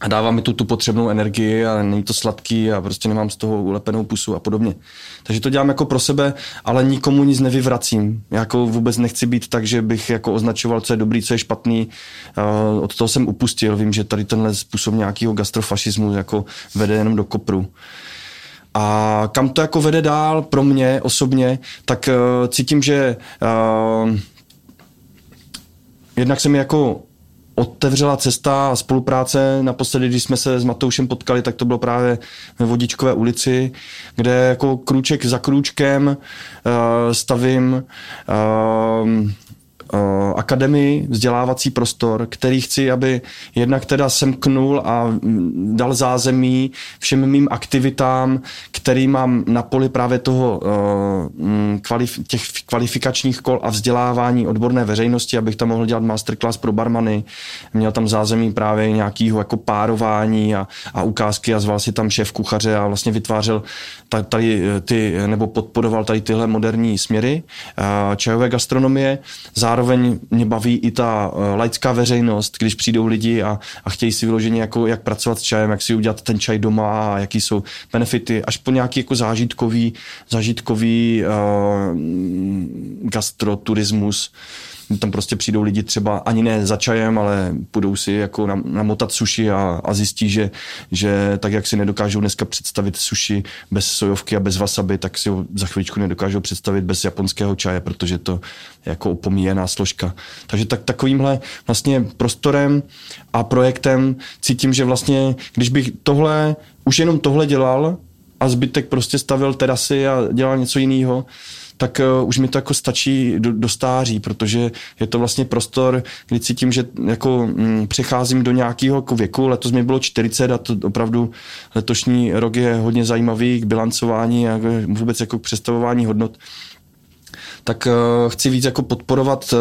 a dává mi tu, tu potřebnou energii a není to sladký a prostě nemám z toho ulepenou pusu a podobně. Takže to dělám jako pro sebe, ale nikomu nic nevyvracím. Já jako vůbec nechci být tak, že bych jako označoval, co je dobrý, co je špatný. Uh, od toho jsem upustil. Vím, že tady tenhle způsob nějakého gastrofašismu jako vede jenom do kopru. A kam to jako vede dál pro mě osobně, tak uh, cítím, že uh, jednak se mi jako otevřela cesta spolupráce. Naposledy, když jsme se s Matoušem potkali, tak to bylo právě ve Vodičkové ulici, kde jako krůček za krůčkem uh, stavím uh, akademii, vzdělávací prostor, který chci, aby jednak teda semknul a dal zázemí všem mým aktivitám, který mám na poli právě toho kvalif- těch kvalifikačních kol a vzdělávání odborné veřejnosti, abych tam mohl dělat masterclass pro barmany, měl tam zázemí právě nějakého jako párování a, a ukázky a zval si tam šéf kuchaře a vlastně vytvářel tady ty, nebo podporoval tady tyhle moderní směry čajové gastronomie. Zároveň mě baví i ta e, laická veřejnost, když přijdou lidi a, a chtějí si vyloženě, jako, jak pracovat s čajem, jak si udělat ten čaj doma a jaký jsou benefity, až po nějaký jako zážitkový, zážitkový uh, gastroturismus tam prostě přijdou lidi třeba ani ne za čajem, ale půjdou si jako namotat suši a, a zjistí, že, že tak, jak si nedokážou dneska představit suši bez sojovky a bez wasabi, tak si ho za chvíličku nedokážou představit bez japonského čaje, protože to je jako opomíjená složka. Takže tak, takovýmhle vlastně prostorem a projektem cítím, že vlastně, když bych tohle, už jenom tohle dělal a zbytek prostě stavil terasy a dělal něco jiného, tak uh, už mi to jako stačí do, do stáří, protože je to vlastně prostor, kdy cítím, že jako mm, přecházím do nějakého jako věku. Letos mi bylo 40 a to opravdu letošní rok je hodně zajímavý k bilancování a vůbec jako k představování hodnot. Tak uh, chci víc jako podporovat uh,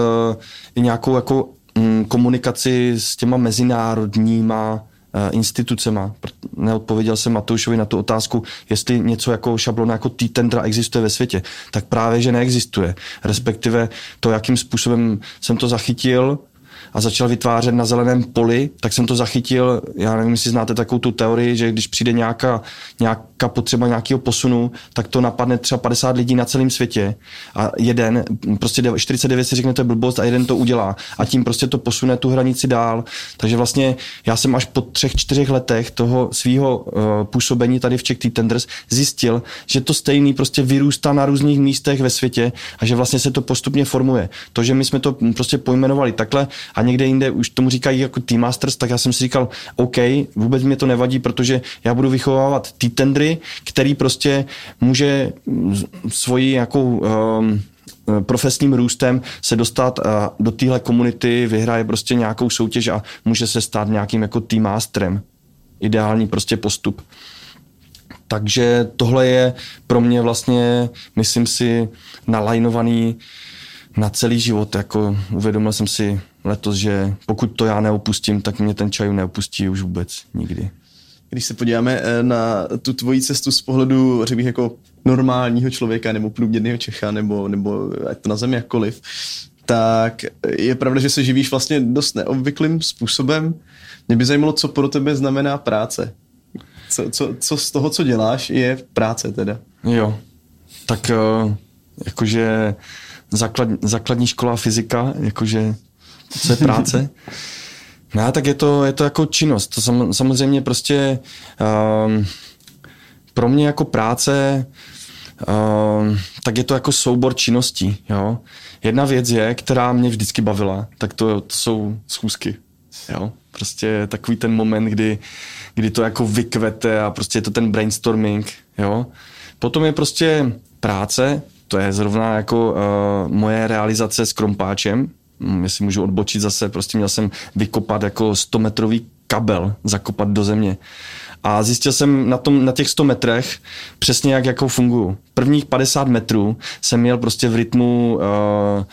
i nějakou jako mm, komunikaci s těma mezinárodníma institucema. Neodpověděl jsem Matoušovi na tu otázku, jestli něco jako šablona jako T-tendra existuje ve světě. Tak právě, že neexistuje. Respektive to, jakým způsobem jsem to zachytil, a začal vytvářet na zeleném poli, tak jsem to zachytil, já nevím, jestli znáte takovou tu teorii, že když přijde nějaká, nějaká potřeba nějakého posunu, tak to napadne třeba 50 lidí na celém světě a jeden, prostě 49 si řekne, to je blbost a jeden to udělá a tím prostě to posune tu hranici dál. Takže vlastně já jsem až po třech, čtyřech letech toho svého uh, působení tady v Czech Tea Tenders zjistil, že to stejný prostě vyrůstá na různých místech ve světě a že vlastně se to postupně formuje. To, že my jsme to prostě pojmenovali takhle a někde jinde už tomu říkají jako Team Masters, tak já jsem si říkal, OK, vůbec mě to nevadí, protože já budu vychovávat ty tendry, který prostě může svoji nějakou um, profesním růstem se dostat uh, do téhle komunity, vyhraje prostě nějakou soutěž a může se stát nějakým jako team masterem. Ideální prostě postup. Takže tohle je pro mě vlastně, myslím si, nalajnovaný na celý život. Jako uvědomil jsem si letos, že pokud to já neopustím, tak mě ten čaj neopustí už vůbec nikdy. Když se podíváme eh, na tu tvoji cestu z pohledu, řekl bych, jako normálního člověka nebo průměrného Čecha, nebo, nebo ať to nazveme jakkoliv, tak je pravda, že se živíš vlastně dost neobvyklým způsobem. Mě by zajímalo, co pro tebe znamená práce. Co, co, co z toho, co děláš, je práce teda. Jo, tak eh, jakože základ, základní škola fyzika, jakože co je práce. [laughs] No tak je to, je to jako činnost. To sam, samozřejmě prostě um, pro mě jako práce um, tak je to jako soubor činností. Jo? Jedna věc je, která mě vždycky bavila, tak to, to jsou schůzky. Jo? Prostě takový ten moment, kdy, kdy to jako vykvete a prostě je to ten brainstorming. Jo? Potom je prostě práce, to je zrovna jako uh, moje realizace s krompáčem, jestli můžu odbočit zase, prostě měl jsem vykopat jako 100 metrový kabel, zakopat do země. A zjistil jsem na, tom, na těch 100 metrech přesně, jak jako fungují. Prvních 50 metrů jsem měl prostě v rytmu uh,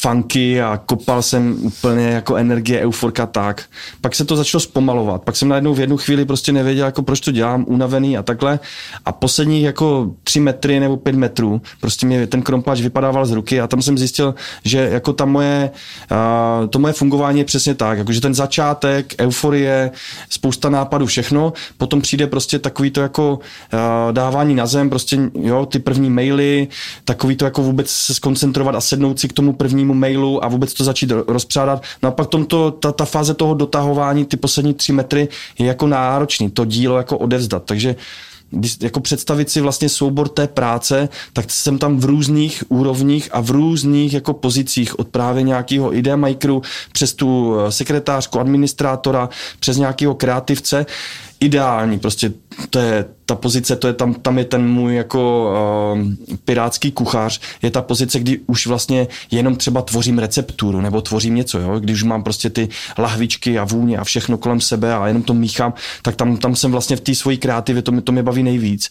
funky a kopal jsem úplně jako energie, euforka tak. Pak se to začalo zpomalovat. Pak jsem najednou v jednu chvíli prostě nevěděl, jako proč to dělám, unavený a takhle. A posledních jako tři metry nebo pět metrů prostě mě ten krompáč vypadával z ruky a tam jsem zjistil, že jako ta moje, uh, to moje fungování je přesně tak, jakože ten začátek, euforie, spousta nápadů, všechno, potom přijde prostě takový to jako uh, dávání na zem, prostě jo, ty první maily, takový to jako vůbec se skoncentrovat a sednout si k tomu prvnímu mailu a vůbec to začít rozpřádat. No a pak tomto, ta, ta fáze toho dotahování, ty poslední tři metry je jako náročný, to dílo jako odevzdat. Takže když, jako představit si vlastně soubor té práce, tak jsem tam v různých úrovních a v různých jako pozicích od právě nějakého idea přes tu eh, sekretářku, administrátora, přes nějakého kreativce ideální, prostě to je ta pozice, to je tam, tam je ten můj jako uh, pirátský kuchař, je ta pozice, kdy už vlastně jenom třeba tvořím recepturu nebo tvořím něco, jo? když mám prostě ty lahvičky a vůně a všechno kolem sebe a jenom to míchám, tak tam, tam jsem vlastně v té svojí kreativě, to, mi, to mě baví nejvíc.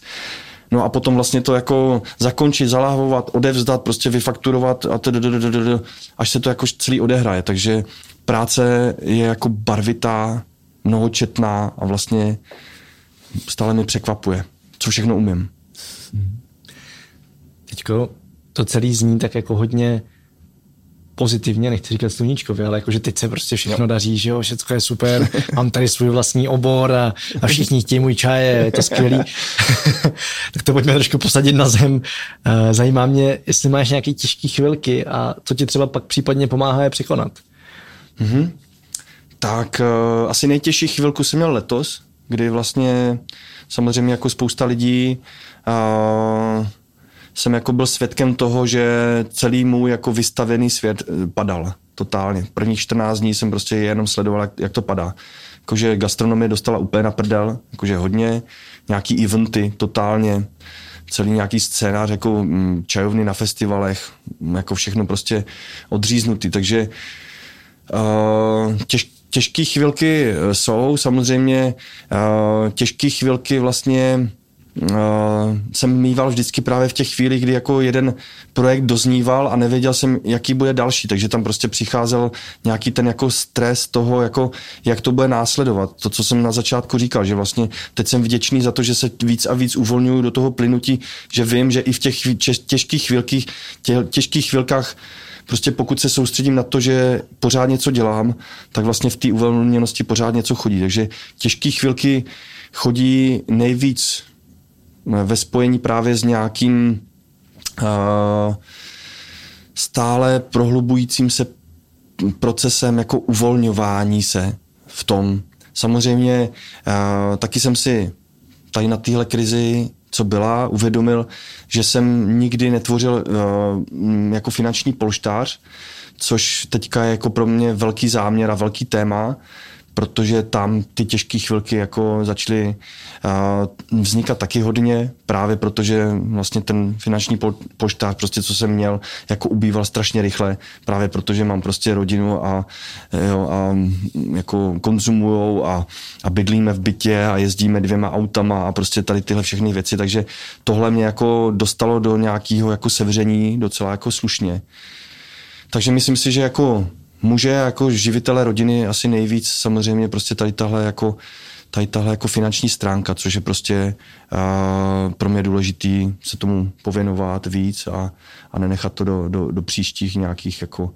No a potom vlastně to jako zakončit, zalahovat, odevzdat, prostě vyfakturovat a až se to jako celý odehraje. Takže práce je jako barvitá, mnohočetná a vlastně stále mi překvapuje, co všechno umím. Teďko to celý zní tak jako hodně pozitivně, nechci říkat sluníčkově, ale jakože teď se prostě všechno jo. daří, že jo, všechno je super, mám tady svůj vlastní obor a, a všichni chtějí můj čaj, je to skvělý. [laughs] tak to pojďme trošku posadit na zem. Eh, zajímá mě, jestli máš nějaké těžké chvilky a co ti třeba pak případně pomáhá je překonat. Mm-hmm. Tak uh, asi nejtěžší chvilku jsem měl letos, kdy vlastně samozřejmě jako spousta lidí uh, jsem jako byl svědkem toho, že celý můj jako vystavený svět eh, padal totálně. Prvních 14 dní jsem prostě jenom sledoval, jak, jak to padá. Jakože gastronomie dostala úplně na prdel, jakože hodně, nějaký eventy totálně, celý nějaký scénář, jako mm, čajovny na festivalech, jako všechno prostě odříznutý, takže uh, těž, těžké chvilky eh, jsou, samozřejmě uh, těžké chvilky vlastně uh, jsem mýval vždycky právě v těch chvílích, kdy jako jeden projekt dozníval a nevěděl jsem, jaký bude další, takže tam prostě přicházel nějaký ten jako stres toho, jako jak to bude následovat. To, co jsem na začátku říkal, že vlastně teď jsem vděčný za to, že se víc a víc uvolňuju do toho plynutí, že vím, že i v těch těžkých chvilkých, těch těžkých chvilkách prostě pokud se soustředím na to, že pořád něco dělám, tak vlastně v té uvolněnosti pořád něco chodí. Takže těžké chvilky chodí nejvíc ve spojení právě s nějakým uh, stále prohlubujícím se procesem jako uvolňování se v tom. Samozřejmě uh, taky jsem si tady na téhle krizi co byla, uvědomil, že jsem nikdy netvořil uh, jako finanční polštář, což teďka je jako pro mě velký záměr a velký téma, protože tam ty těžké chvilky jako začaly uh, vznikat taky hodně, právě protože vlastně ten finanční poštář, prostě co jsem měl, jako ubýval strašně rychle, právě protože mám prostě rodinu a, jo, a jako konzumujou a, a bydlíme v bytě a jezdíme dvěma autama a prostě tady tyhle všechny věci, takže tohle mě jako dostalo do nějakého jako sevření docela jako slušně. Takže myslím si, že jako muže jako živitele rodiny asi nejvíc samozřejmě prostě tady tahle jako tady tahle jako finanční stránka, což je prostě uh, pro mě důležitý se tomu pověnovat víc a, a nenechat to do, do, do příštích nějakých jako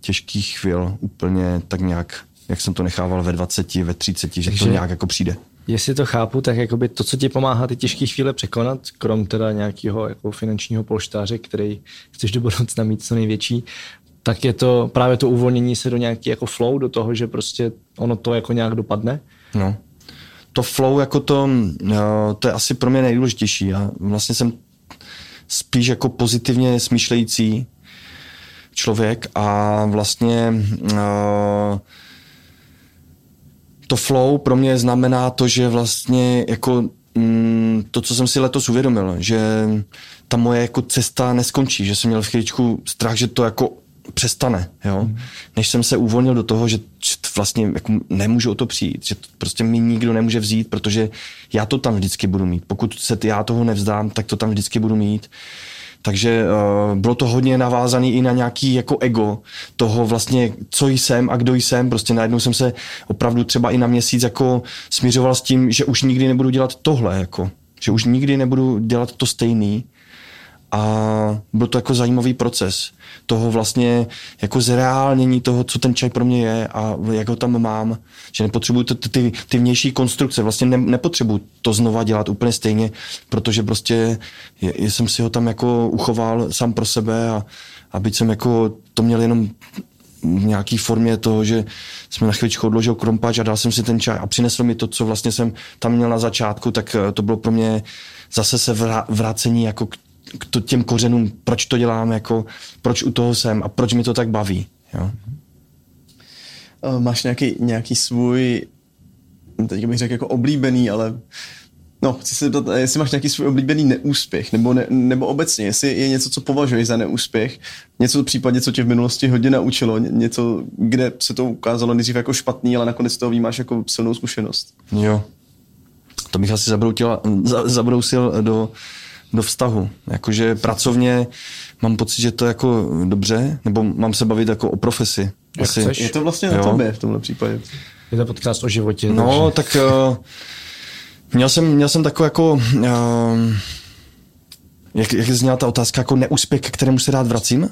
těžkých chvil úplně tak nějak, jak jsem to nechával ve 20, ve 30, že Takže... to nějak jako přijde. Jestli to chápu, tak jakoby to, co ti pomáhá ty těžké chvíle překonat, krom teda nějakého jako finančního polštáře, který chceš do budoucna mít co největší, tak je to právě to uvolnění se do nějaký jako flow, do toho, že prostě ono to jako nějak dopadne. No. To flow jako to, no, to je asi pro mě nejdůležitější. Já vlastně jsem spíš jako pozitivně smýšlející člověk a vlastně uh, to flow pro mě znamená to, že vlastně jako mm, to, co jsem si letos uvědomil, že ta moje jako cesta neskončí, že jsem měl v chvíličku strach, že to jako přestane, jo. Hmm. Než jsem se uvolnil do toho, že vlastně jako nemůžu o to přijít, že to prostě mi nikdo nemůže vzít, protože já to tam vždycky budu mít. Pokud se já toho nevzdám, tak to tam vždycky budu mít. Takže uh, bylo to hodně navázané i na nějaký jako ego toho vlastně, co jsem a kdo jsem. Prostě najednou jsem se opravdu třeba i na měsíc jako směřoval s tím, že už nikdy nebudu dělat tohle, jako. Že už nikdy nebudu dělat to stejný. A byl to jako zajímavý proces toho vlastně jako zreálnění toho, co ten čaj pro mě je a jak ho tam mám, že nepotřebuju ty, ty, ty vnější konstrukce, vlastně ne, nepotřebuju to znova dělat úplně stejně, protože prostě je, jsem si ho tam jako uchoval sám pro sebe a, a byť jsem jako to měl jenom v nějaký formě toho, že jsme na chvíličku odložil krompač a dal jsem si ten čaj a přinesl mi to, co vlastně jsem tam měl na začátku, tak eh, to bylo pro mě zase se vrácení jako k, k těm kořenům, proč to dělám, jako, proč u toho jsem a proč mi to tak baví. Jo? Máš nějaký, nějaký svůj, teď bych řekl jako oblíbený, ale No, chci se zeptat, jestli máš nějaký svůj oblíbený neúspěch, nebo, ne, nebo obecně, jestli je něco, co považuješ za neúspěch, něco v případě, co tě v minulosti hodně naučilo, něco, kde se to ukázalo nejdřív jako špatný, ale nakonec toho vnímáš jako silnou zkušenost. Jo. To bych asi zabroutil, zabrousil do, do vztahu. Jakože pracovně mám pocit, že to je jako dobře, nebo mám se bavit jako o profesi. Asi, je to vlastně na tobě v tomhle případě. Je to podcast o životě. No, takže... tak uh, Měl jsem, měl jsem takovou jako... Uh, jak, jak zněla ta otázka, jako neúspěch, ke kterému se rád vracím?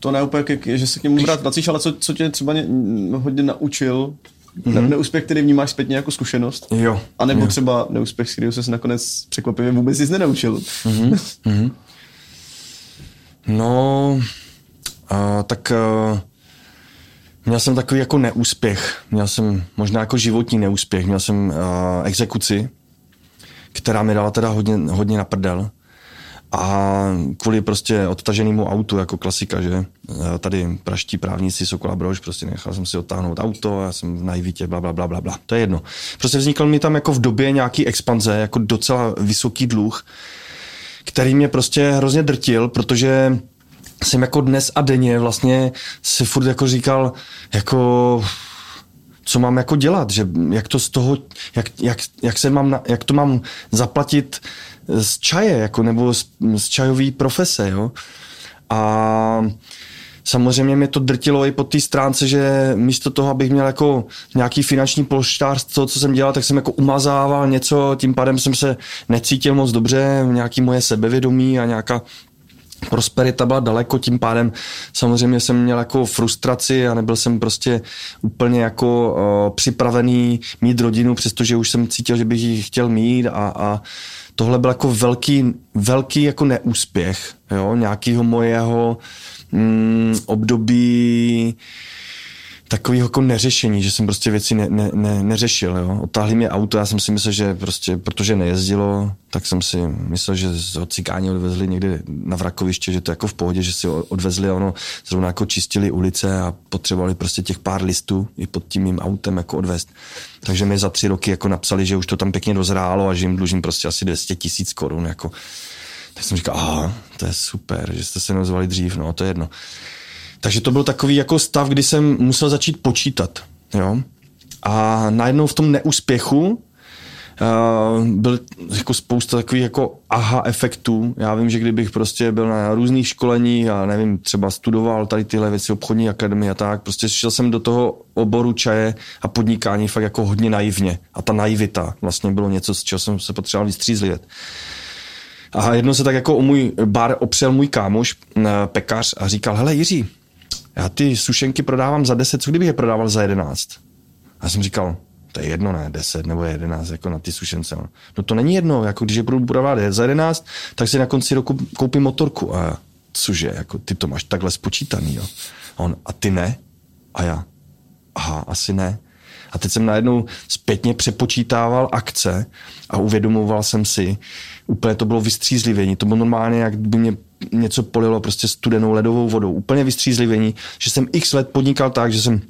To ne úplně, že se k němu rád vracíš, ale co, co tě třeba ně, hodně naučil, mm-hmm. neúspěch, který vnímáš zpětně jako zkušenost. Jo. A nebo jo. třeba neúspěch, z kterého se nakonec překvapivě vůbec nic nenaučil. Mm-hmm. mm-hmm. No, uh, tak uh, měl jsem takový jako neúspěch. Měl jsem možná jako životní neúspěch. Měl jsem uh, exekuci která mi dala teda hodně, hodně na prdel. A kvůli prostě odtaženému autu, jako klasika, že tady praští právníci Sokola Brož, prostě nechal jsem si odtáhnout auto, já jsem v najvítě, bla, bla, bla, bla, bla. To je jedno. Prostě vznikl mi tam jako v době nějaký expanze, jako docela vysoký dluh, který mě prostě hrozně drtil, protože jsem jako dnes a denně vlastně si furt jako říkal, jako co mám jako dělat, že jak to z toho, jak, jak, jak, se mám, jak to mám zaplatit z čaje, jako, nebo z, z čajové profese, jo. A samozřejmě mě to drtilo i po té stránce, že místo toho, abych měl jako nějaký finanční polštář toho, co jsem dělal, tak jsem jako umazával něco, tím pádem jsem se necítil moc dobře, nějaký moje sebevědomí a nějaká prosperita byla daleko, tím pádem samozřejmě jsem měl jako frustraci a nebyl jsem prostě úplně jako uh, připravený mít rodinu, přestože už jsem cítil, že bych ji chtěl mít a, a tohle byl jako velký, velký jako neúspěch, jo, nějakého mojeho mm, období takový jako neřešení, že jsem prostě věci ne, ne, ne, neřešil. Jo. Otáhli mě auto, já jsem si myslel, že prostě, protože nejezdilo, tak jsem si myslel, že ho cikáni odvezli někde na vrakoviště, že to je jako v pohodě, že si ho odvezli a ono zrovna jako čistili ulice a potřebovali prostě těch pár listů i pod tím mým autem jako odvést. Takže mi za tři roky jako napsali, že už to tam pěkně dozrálo a že jim dlužím prostě asi 200 tisíc korun. Jako. Tak jsem říkal, aha, to je super, že jste se neozvali dřív, no to je jedno. Takže to byl takový jako stav, kdy jsem musel začít počítat. Jo? A najednou v tom neúspěchu Uh, byl jako spousta takových jako aha efektů. Já vím, že kdybych prostě byl na různých školeních a nevím, třeba studoval tady tyhle věci, obchodní akademie a tak, prostě šel jsem do toho oboru čaje a podnikání fakt jako hodně naivně. A ta naivita vlastně bylo něco, z čeho jsem se potřeboval vystřízlivět. A jednou se tak jako o můj bar opřel můj kámoš, pekař a říkal, hele Jiří, já ty sušenky prodávám za 10, co kdybych je prodával za 11? A já jsem říkal, to je jedno, ne, 10 nebo 11, jako na ty sušence. No, no to není jedno, jako když je budu prodávat za 11, tak si na konci roku koupím motorku. A cože, jako ty to máš takhle spočítaný, jo. A on, a ty ne? A já, aha, asi ne. A teď jsem najednou zpětně přepočítával akce a uvědomoval jsem si, úplně to bylo vystřízlivění. To bylo normálně, jak by mě něco polilo prostě studenou ledovou vodou. Úplně vystřízlivění, že jsem x let podnikal tak, že jsem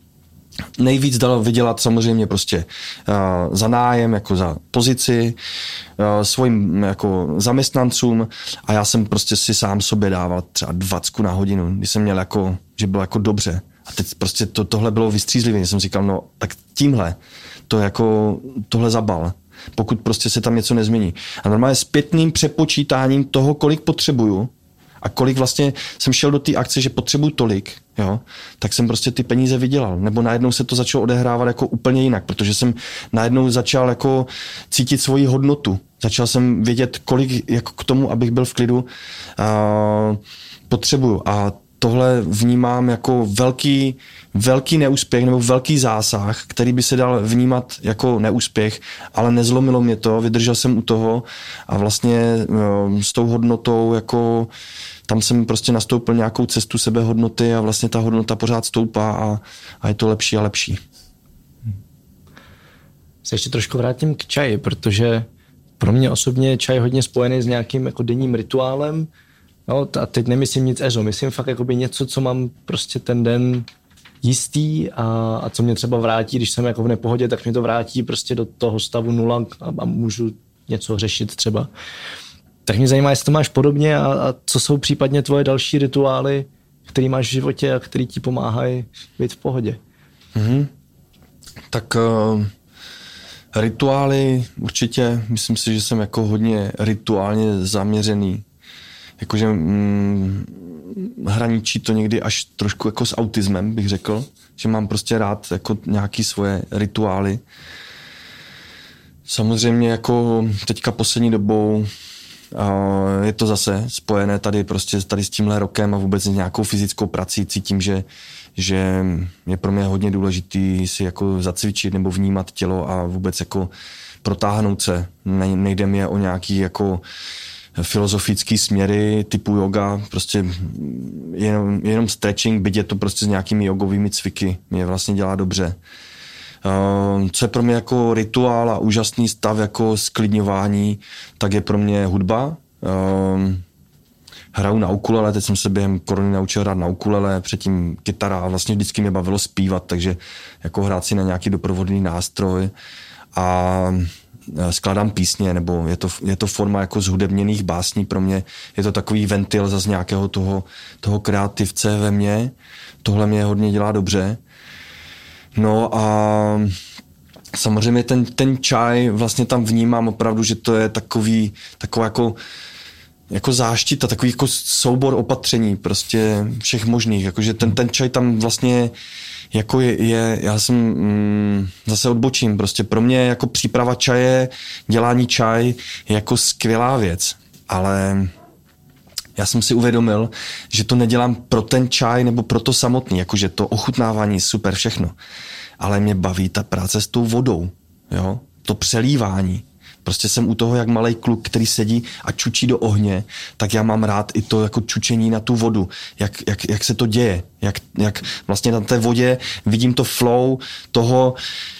nejvíc dal vydělat samozřejmě prostě uh, za nájem, jako za pozici, uh, svým jako zaměstnancům a já jsem prostě si sám sobě dával třeba 20 na hodinu, když jsem měl jako, že bylo jako dobře. A teď prostě to, tohle bylo vystřízlivé. Jsem říkal, no tak tímhle to jako tohle zabal pokud prostě se tam něco nezmění. A normálně zpětným přepočítáním toho, kolik potřebuju a kolik vlastně jsem šel do té akce, že potřebuju tolik, jo, tak jsem prostě ty peníze vydělal. Nebo najednou se to začalo odehrávat jako úplně jinak, protože jsem najednou začal jako cítit svoji hodnotu. Začal jsem vědět, kolik jako k tomu, abych byl v klidu, uh, potřebuju. A tohle vnímám jako velký, velký neúspěch nebo velký zásah, který by se dal vnímat jako neúspěch, ale nezlomilo mě to, vydržel jsem u toho a vlastně no, s tou hodnotou jako tam jsem prostě nastoupil nějakou cestu sebehodnoty a vlastně ta hodnota pořád stoupá a, a je to lepší a lepší. Se ještě trošku vrátím k čaji, protože pro mě osobně je čaj hodně spojený s nějakým jako denním rituálem, No, a teď nemyslím nic EZO, myslím fakt jakoby něco, co mám prostě ten den jistý a, a co mě třeba vrátí, když jsem jako v nepohodě, tak mě to vrátí prostě do toho stavu nula a, a můžu něco řešit třeba. Tak mě zajímá, jestli to máš podobně a, a co jsou případně tvoje další rituály, který máš v životě a který ti pomáhají být v pohodě. Mm-hmm. Tak uh, rituály určitě, myslím si, že jsem jako hodně rituálně zaměřený jakože mm, hraničí to někdy až trošku jako s autismem, bych řekl, že mám prostě rád jako nějaký svoje rituály. Samozřejmě jako teďka poslední dobou uh, je to zase spojené tady prostě tady s tímhle rokem a vůbec s nějakou fyzickou prací. Cítím, že, že je pro mě hodně důležitý si jako zacvičit nebo vnímat tělo a vůbec jako protáhnout se. nejde mi o nějaký jako filozofické směry typu yoga, prostě jenom, jenom stretching, byť je to prostě s nějakými jogovými cviky, mě vlastně dělá dobře. Uh, co je pro mě jako rituál a úžasný stav jako sklidňování, tak je pro mě hudba. Uh, hraju na ukulele, teď jsem se během korony naučil hrát na ukulele, předtím kytara a vlastně vždycky mě bavilo zpívat, takže jako hrát si na nějaký doprovodný nástroj a skládám písně, nebo je to, je to forma jako zhudebněných básní pro mě. Je to takový ventil zase nějakého toho, toho kreativce ve mně. Tohle mě hodně dělá dobře. No a samozřejmě ten, ten čaj vlastně tam vnímám opravdu, že to je takový, taková jako jako záštita, takový jako soubor opatření prostě všech možných, jakože ten, ten čaj tam vlastně jako je, je já jsem mm, zase odbočím, prostě pro mě jako příprava čaje, dělání čaj je jako skvělá věc, ale já jsem si uvědomil, že to nedělám pro ten čaj nebo pro to samotný, jakože to ochutnávání super všechno, ale mě baví ta práce s tou vodou, jo, to přelívání, Prostě jsem u toho, jak malý kluk, který sedí a čučí do ohně, tak já mám rád i to jako čučení na tu vodu, jak, jak, jak se to děje, jak, jak vlastně na té vodě vidím to flow toho,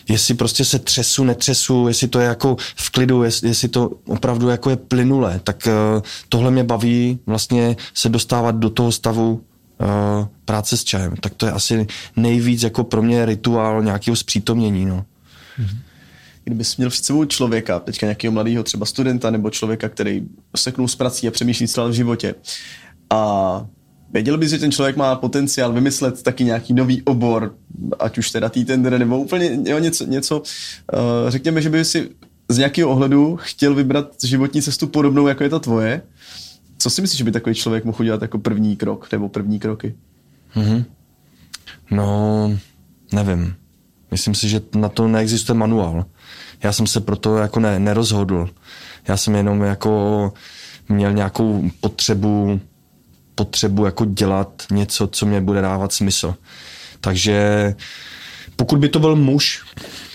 jestli prostě se třesu, netřesu, jestli to je jako v klidu, jestli, to opravdu jako je plynulé, tak uh, tohle mě baví vlastně se dostávat do toho stavu uh, práce s čajem. Tak to je asi nejvíc jako pro mě rituál nějakého zpřítomnění. No. Mm-hmm kdybys měl před sebou člověka, teďka nějakého mladého třeba studenta nebo člověka, který seknul s prací a přemýšlí celé v životě a věděl bys, že ten člověk má potenciál vymyslet taky nějaký nový obor, ať už teda tender nebo úplně jo, něco, něco uh, řekněme, že by si z nějakého ohledu chtěl vybrat životní cestu podobnou, jako je ta tvoje, co si myslíš, že by takový člověk mohl udělat jako první krok nebo první kroky? Mm-hmm. No, nevím. Myslím si, že na to neexistuje manuál já jsem se proto jako ne, nerozhodl. Já jsem jenom jako měl nějakou potřebu, potřebu jako dělat něco, co mě bude dávat smysl. Takže pokud by to byl muž,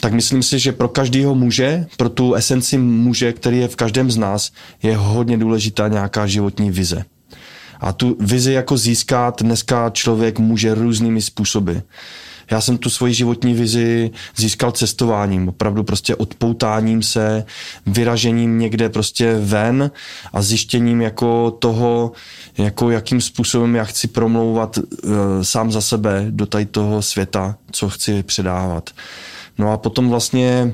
tak myslím si, že pro každého muže, pro tu esenci muže, který je v každém z nás, je hodně důležitá nějaká životní vize. A tu vizi jako získat dneska člověk může různými způsoby. Já jsem tu svoji životní vizi získal cestováním, opravdu prostě odpoutáním se, vyražením někde prostě ven a zjištěním jako toho, jako jakým způsobem já chci promlouvat uh, sám za sebe do tady toho světa, co chci předávat. No a potom vlastně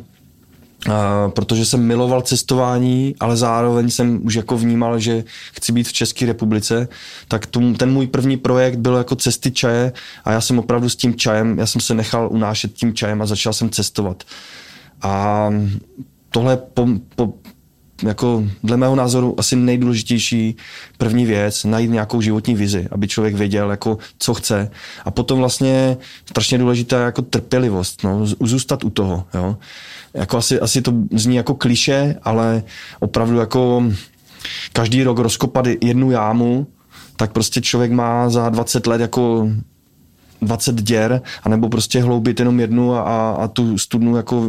Uh, protože jsem miloval cestování, ale zároveň jsem už jako vnímal, že chci být v České republice, tak tu, ten můj první projekt byl jako cesty čaje a já jsem opravdu s tím čajem, já jsem se nechal unášet tím čajem a začal jsem cestovat. A tohle po, po, jako dle mého názoru asi nejdůležitější první věc, najít nějakou životní vizi, aby člověk věděl, jako, co chce. A potom vlastně strašně důležitá jako trpělivost, no, zůstat u toho. Jo. Jako asi, asi to zní jako kliše, ale opravdu jako každý rok rozkopat jednu jámu, tak prostě člověk má za 20 let jako 20 děr, anebo prostě hloubit jenom jednu a, a tu studnu jako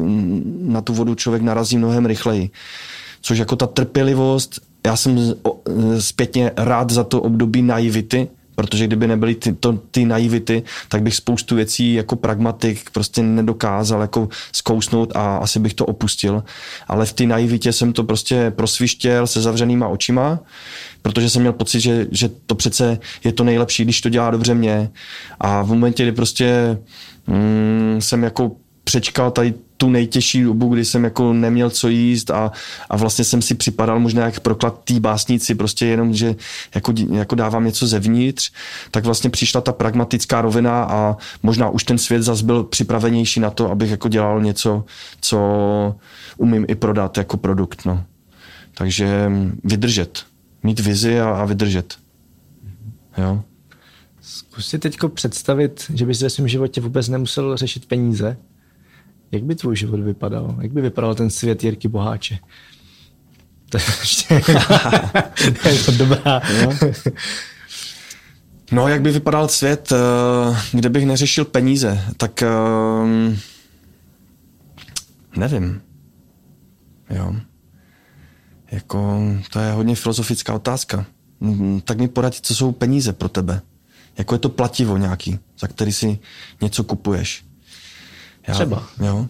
na tu vodu člověk narazí mnohem rychleji. Což jako ta trpělivost, já jsem zpětně rád za to období naivity, protože kdyby nebyly ty, to, ty naivity, tak bych spoustu věcí jako pragmatik prostě nedokázal jako zkousnout a asi bych to opustil. Ale v té naivitě jsem to prostě prosvištěl se zavřenýma očima, protože jsem měl pocit, že, že to přece je to nejlepší, když to dělá dobře mě. A v momentě, kdy prostě mm, jsem jako přečkal tady tu nejtěžší dobu, kdy jsem jako neměl co jíst a, a vlastně jsem si připadal možná jak proklad té básnici, prostě jenom, že jako, jako dávám něco zevnitř, tak vlastně přišla ta pragmatická rovina a možná už ten svět zase byl připravenější na to, abych jako dělal něco, co umím i prodat jako produkt, no. Takže vydržet. Mít vizi a, a vydržet. Jo. Zkus si teď představit, že bys ve svém životě vůbec nemusel řešit peníze, jak by tvůj život vypadal? Jak by vypadal ten svět Jirky Boháče? To je ještě [laughs] [laughs] je to dobrá. No. no, jak by vypadal svět, eh, kde bych neřešil peníze? Tak eh, nevím. Jo. Jako, to je hodně filozofická otázka. Mm, tak mi poradit, co jsou peníze pro tebe. Jako je to plativo nějaký, za který si něco kupuješ. Já, Třeba. Jo.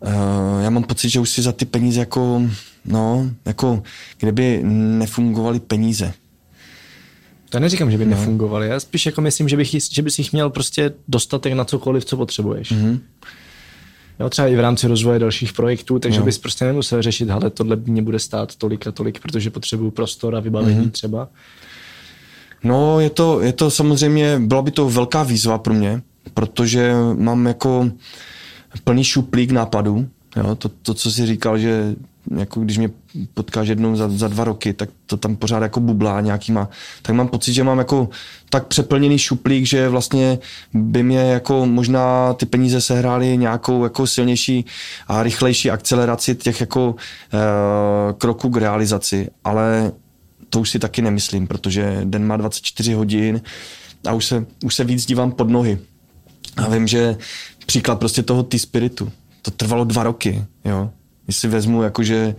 Uh, já mám pocit, že už si za ty peníze jako, no, jako kdyby nefungovaly peníze. To neříkám, že by no. nefungovaly. Já spíš jako myslím, že, bych, že bys jich měl prostě dostatek na cokoliv, co potřebuješ. Mm-hmm. Jo, třeba i v rámci rozvoje dalších projektů, takže no. bys prostě nemusel řešit, ale tohle mě bude stát tolik a tolik, protože potřebuju prostor a vybavení mm-hmm. třeba. No, je to, je to samozřejmě, byla by to velká výzva pro mě, protože mám jako plný šuplík nápadů. Jo, to, to, co si říkal, že jako když mě potkáš jednou za, za dva roky, tak to tam pořád jako bublá nějakýma, tak mám pocit, že mám jako tak přeplněný šuplík, že vlastně by mě jako možná ty peníze sehrály nějakou jako silnější a rychlejší akceleraci těch jako e, kroků k realizaci, ale to už si taky nemyslím, protože den má 24 hodin a už se, už se víc dívám pod nohy. A vím, že příklad prostě toho ty spiritu. To trvalo dva roky, jo. Když si vezmu, jakože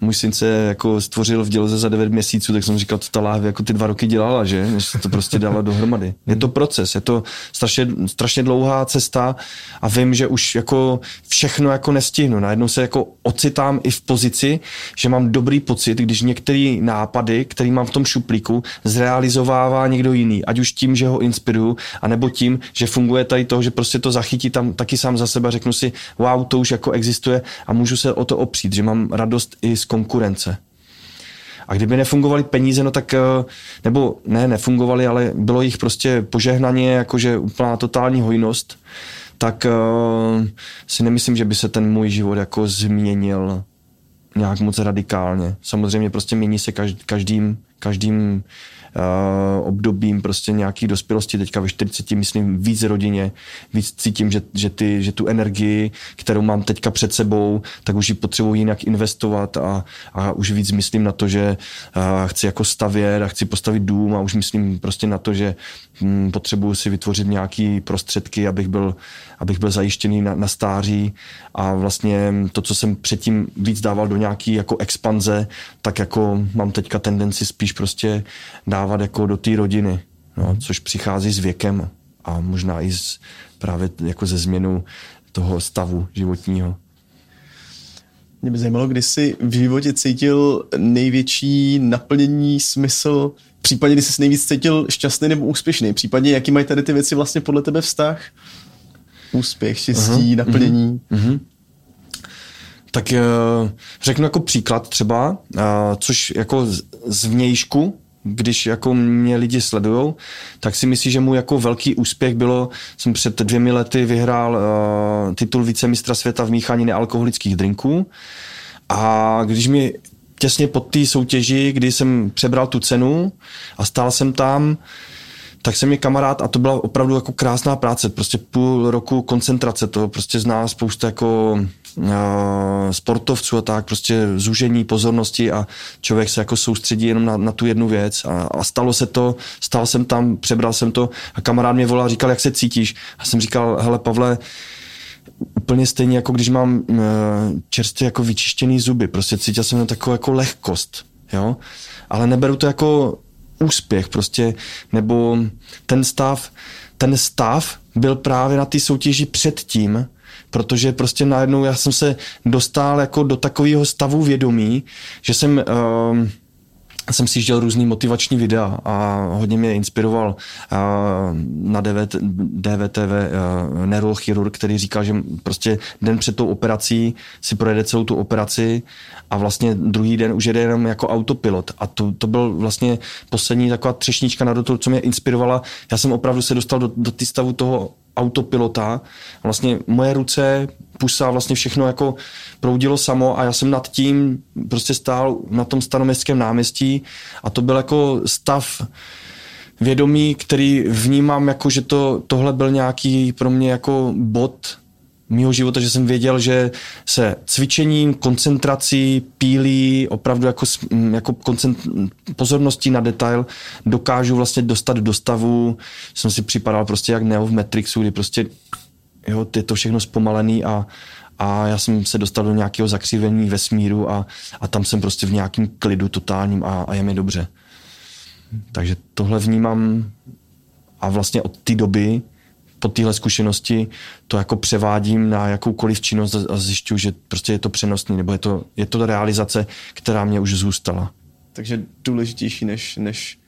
můj syn se jako stvořil v děloze za 9 měsíců, tak jsem říkal, to ta láhve jako ty dva roky dělala, že? Než se to prostě dala dohromady. Je to proces, je to strašně, strašně dlouhá cesta a vím, že už jako všechno jako nestihnu. Najednou se jako ocitám i v pozici, že mám dobrý pocit, když některé nápady, který mám v tom šuplíku, zrealizovává někdo jiný. Ať už tím, že ho inspiruju, anebo tím, že funguje tady to, že prostě to zachytí tam taky sám za sebe, řeknu si, wow, to už jako existuje a můžu se o to opřít, že mám radost i z konkurence. A kdyby nefungovaly peníze, no tak, eh, nebo ne, nefungovaly, ale bylo jich prostě požehnaně, jakože úplná totální hojnost, tak uh, si nemyslím, že by se ten můj život jako změnil nějak moc radikálně. Samozřejmě prostě mění se každým, každým uh, obdobím prostě nějaký dospělosti, teďka ve 40 myslím víc rodině, víc cítím, že, že, ty, že tu energii, kterou mám teďka před sebou, tak už ji potřebuji jinak investovat a, a už víc myslím na to, že uh, chci jako stavět a chci postavit dům a už myslím prostě na to, že hm, potřebuji si vytvořit nějaký prostředky, abych byl, abych byl zajištěný na, na stáří a vlastně to, co jsem předtím víc dával do nějaký jako expanze, tak jako mám teďka tendenci spíš prostě dávat jako do té rodiny, no, což přichází s věkem a možná i z, právě jako ze změnou toho stavu životního. Mě by zajímalo, kdy jsi v životě cítil největší naplnění, smysl, případně kdy jsi nejvíc cítil šťastný nebo úspěšný, případně jaký mají tady ty věci vlastně podle tebe vztah? Úspěch, štěstí, uh-huh, naplnění. Uh-huh, uh-huh. Tak uh, řeknu jako příklad třeba, uh, což jako z, vnějšku když jako mě lidi sledujou, tak si myslí, že mu jako velký úspěch bylo, jsem před dvěmi lety vyhrál uh, titul vicemistra světa v míchání nealkoholických drinků a když mi těsně pod té soutěži, kdy jsem přebral tu cenu a stál jsem tam, tak jsem je kamarád a to byla opravdu jako krásná práce, prostě půl roku koncentrace, to prostě zná spousta jako uh, sportovců a tak, prostě zúžení pozornosti a člověk se jako soustředí jenom na, na tu jednu věc a, a stalo se to, stál jsem tam, přebral jsem to a kamarád mě volal, říkal, jak se cítíš? A jsem říkal, hele Pavle, úplně stejně jako když mám uh, čerstvě jako vyčištěný zuby, prostě cítil jsem takovou jako lehkost, jo, ale neberu to jako úspěch prostě, nebo ten stav, ten stav byl právě na té soutěži předtím, protože prostě najednou já jsem se dostal jako do takového stavu vědomí, že jsem uh, jsem si žil různý motivační videa a hodně mě inspiroval uh, na DVT, DVTV uh, neurochirurg, který říkal, že prostě den před tou operací si projede celou tu operaci a vlastně druhý den už jede jenom jako autopilot. A to, to byl vlastně poslední taková třešnička na to, co mě inspirovala. Já jsem opravdu se dostal do, do stavu toho autopilota. Vlastně moje ruce, pusa, vlastně všechno jako proudilo samo a já jsem nad tím prostě stál na tom staroměstském náměstí a to byl jako stav vědomí, který vnímám jako, že to, tohle byl nějaký pro mě jako bod mýho života, že jsem věděl, že se cvičením, koncentrací, pílí, opravdu jako, jako koncent, pozorností na detail dokážu vlastně dostat do stavu, jsem si připadal prostě jak Neo v Matrixu, kdy prostě jo, je to všechno zpomalený a, a já jsem se dostal do nějakého zakřivení vesmíru a, a tam jsem prostě v nějakém klidu totálním a, a je mi dobře. Takže tohle vnímám a vlastně od té doby po téhle zkušenosti to jako převádím na jakoukoliv činnost a zjišťuju, že prostě je to přenosný, nebo je to, je to realizace, která mě už zůstala. Takže důležitější než, než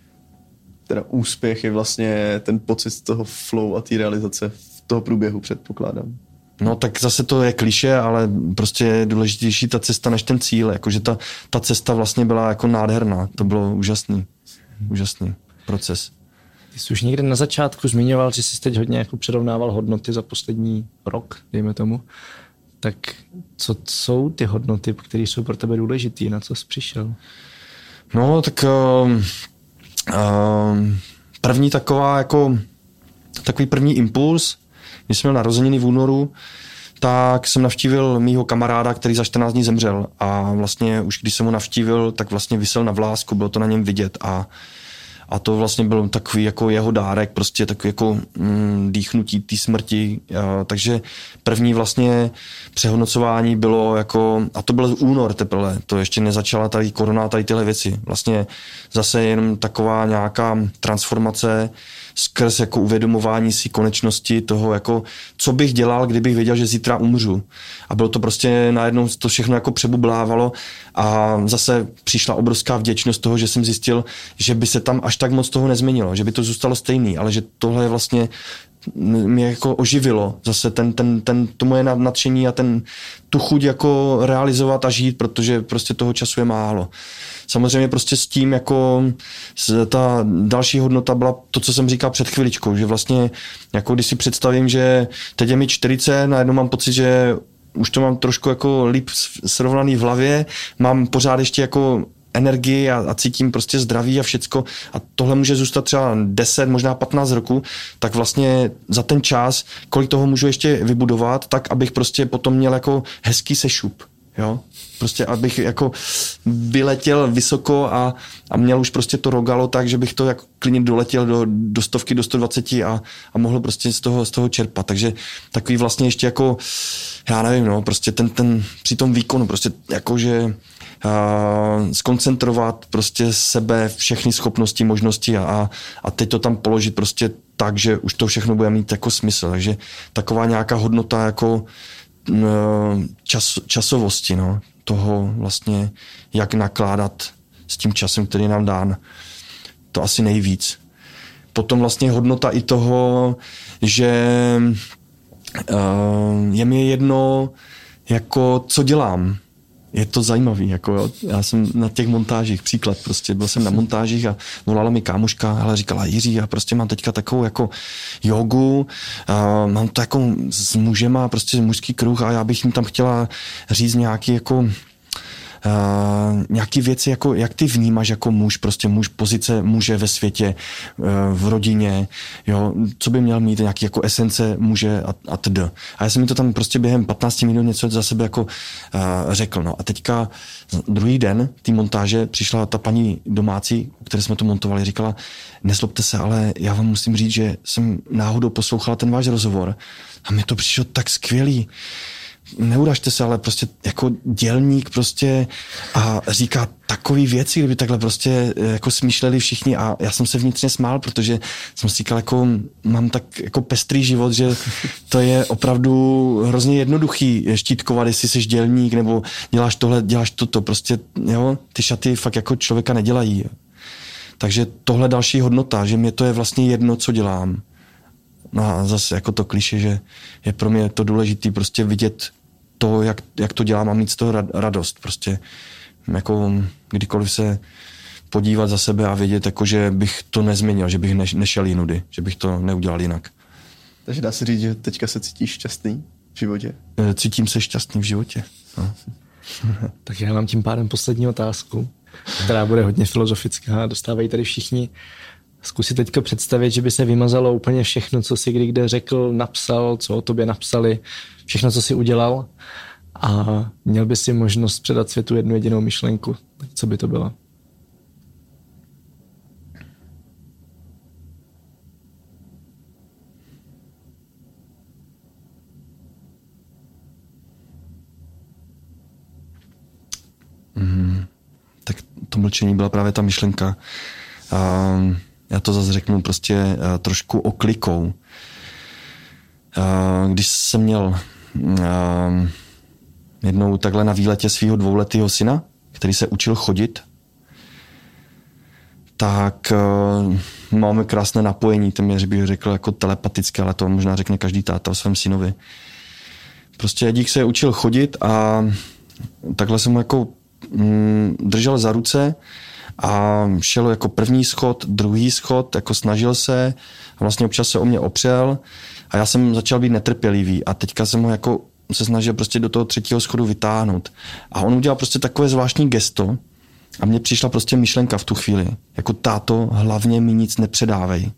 teda úspěch je vlastně ten pocit z toho flow a té realizace v toho průběhu, předpokládám. No tak zase to je kliše, ale prostě je důležitější ta cesta než ten cíl. Jakože ta, ta cesta vlastně byla jako nádherná. To bylo úžasný. Úžasný proces. Ty jsi už někde na začátku zmiňoval, že jsi teď hodně jako přirovnával hodnoty za poslední rok, dejme tomu. Tak co jsou ty hodnoty, které jsou pro tebe důležité? Na co jsi přišel? No, tak uh, uh, první taková jako takový první impuls, když jsem měl narozeniny v únoru, tak jsem navštívil mýho kamaráda, který za 14 dní zemřel a vlastně už když jsem ho navštívil, tak vlastně vysel na vlásku, bylo to na něm vidět a a to vlastně byl takový jako jeho dárek, prostě takový jako mm, dýchnutí té smrti. A, takže první vlastně přehodnocování bylo jako, a to byl únor teprve, to ještě nezačala tady korona, tady tyhle věci. Vlastně zase jenom taková nějaká transformace, skrz jako uvědomování si konečnosti toho, jako co bych dělal, kdybych věděl, že zítra umřu. A bylo to prostě najednou to všechno jako přebublávalo a zase přišla obrovská vděčnost toho, že jsem zjistil, že by se tam až tak moc toho nezměnilo, že by to zůstalo stejný, ale že tohle je vlastně mě jako oživilo zase ten, ten, ten, to moje nadšení a ten, tu chuť jako realizovat a žít, protože prostě toho času je málo. Samozřejmě prostě s tím jako ta další hodnota byla to, co jsem říkal před chviličkou, že vlastně jako když si představím, že teď je mi 40, najednou mám pocit, že už to mám trošku jako líp srovnaný v hlavě, mám pořád ještě jako energii a, a cítím prostě zdraví a všecko a tohle může zůstat třeba 10, možná 15 roku, tak vlastně za ten čas, kolik toho můžu ještě vybudovat, tak abych prostě potom měl jako hezký sešup, jo. Prostě abych jako vyletěl vysoko a, a měl už prostě to rogalo tak, že bych to jako klidně doletěl do, do stovky, do 120 a, a mohl prostě z toho, z toho čerpat. Takže takový vlastně ještě jako, já nevím, no, prostě ten, ten při tom výkonu, prostě jako, že uh, skoncentrovat prostě sebe, všechny schopnosti, možnosti a, a teď to tam položit prostě tak, že už to všechno bude mít jako smysl. Takže taková nějaká hodnota jako čas, časovosti, no, toho vlastně, jak nakládat s tím časem, který nám dán. To asi nejvíc. Potom vlastně hodnota i toho, že uh, je mi jedno, jako co dělám je to zajímavý, jako jo. Já jsem na těch montážích, příklad prostě, byl jsem na montážích a volala mi kámoška, ale říkala Jiří, já prostě mám teďka takovou jako jogu, a mám to jako s mužema, prostě mužský kruh a já bych jim tam chtěla říct nějaký jako uh, nějaký věci, jako jak ty vnímáš jako muž, prostě muž, pozice muže ve světě, uh, v rodině, jo, co by měl mít, nějaký jako esence muže a, a td. A já jsem mi to tam prostě během 15 minut něco za sebe jako uh, řekl. No. A teďka druhý den té montáže přišla ta paní domácí, které jsme to montovali, říkala, neslobte se, ale já vám musím říct, že jsem náhodou poslouchala ten váš rozhovor a mi to přišlo tak skvělý neuražte se, ale prostě jako dělník prostě a říká takové věci, kdyby takhle prostě eh, jako smýšleli všichni a já jsem se vnitřně smál, protože jsem si říkal, jako mám tak jako pestrý život, že to je opravdu hrozně jednoduchý štítkovat, jestli jsi dělník nebo děláš tohle, děláš toto, prostě jo, ty šaty fakt jako člověka nedělají. Takže tohle další hodnota, že mě to je vlastně jedno, co dělám. No a zase jako to kliše, že je pro mě to důležité prostě vidět to, jak, jak to dělám a mít z toho radost. Prostě jako kdykoliv se podívat za sebe a vědět, jako, že bych to nezměnil, že bych nešel jinudy, že bych to neudělal jinak. Takže dá se říct, že teďka se cítíš šťastný v životě? E, cítím se šťastný v životě. No. [laughs] tak já mám tím pádem poslední otázku, která bude hodně filozofická. Dostávají tady všichni. Zkusit teďka představit, že by se vymazalo úplně všechno, co si kdy kde řekl, napsal, co o tobě napsali, všechno, co si udělal a měl by si možnost předat světu jednu jedinou myšlenku. Tak co by to bylo? Mm, tak to mlčení byla právě ta myšlenka. Um, já to zase řeknu prostě uh, trošku oklikou. Uh, když jsem měl uh, jednou takhle na výletě svého dvouletého syna, který se učil chodit, tak máme krásné napojení, to mě bych řekl jako telepatické, ale to možná řekne každý táta o svém synovi. Prostě dík se učil chodit a takhle jsem mu jako mm, držel za ruce a šel jako první schod, druhý schod, jako snažil se a vlastně občas se o mě opřel a já jsem začal být netrpělivý a teďka jsem ho jako se snažil prostě do toho třetího schodu vytáhnout. A on udělal prostě takové zvláštní gesto a mně přišla prostě myšlenka v tu chvíli. Jako táto, hlavně mi nic nepředávej.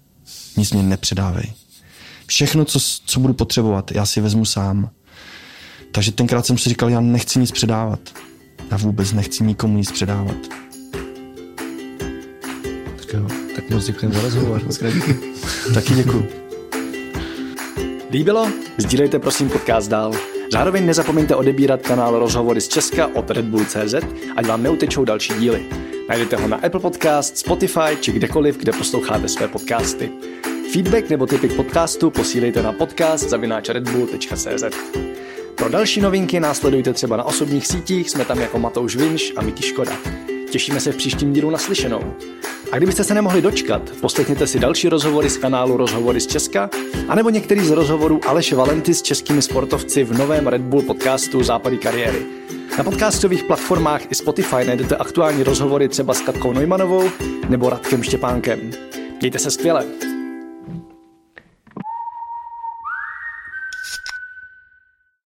Nic mě nepředávej. Všechno, co, co budu potřebovat, já si vezmu sám. Takže tenkrát jsem si říkal, já nechci nic předávat. Já vůbec nechci nikomu nic předávat. Tak jo, tak moc děkuji za rozhovor. [laughs] Taky děkuji. Líbilo? Sdílejte prosím podcast dál. Zároveň nezapomeňte odebírat kanál Rozhovory z Česka od Red Bull.cz, ať vám neutečou další díly. Najdete ho na Apple Podcast, Spotify či kdekoliv, kde posloucháte své podcasty. Feedback nebo tipy k podcastu posílejte na podcast zavináčredbull.cz. Pro další novinky následujte třeba na osobních sítích, jsme tam jako Matouš Vinš a Miki Škoda. Těšíme se v příštím dílu naslyšenou. A kdybyste se nemohli dočkat, poslechněte si další rozhovory z kanálu Rozhovory z Česka, anebo některý z rozhovorů Aleše Valenty s českými sportovci v novém Red Bull podcastu Západy kariéry. Na podcastových platformách i Spotify najdete aktuální rozhovory třeba s Katkou Neumanovou nebo Radkem Štěpánkem. Mějte se skvěle.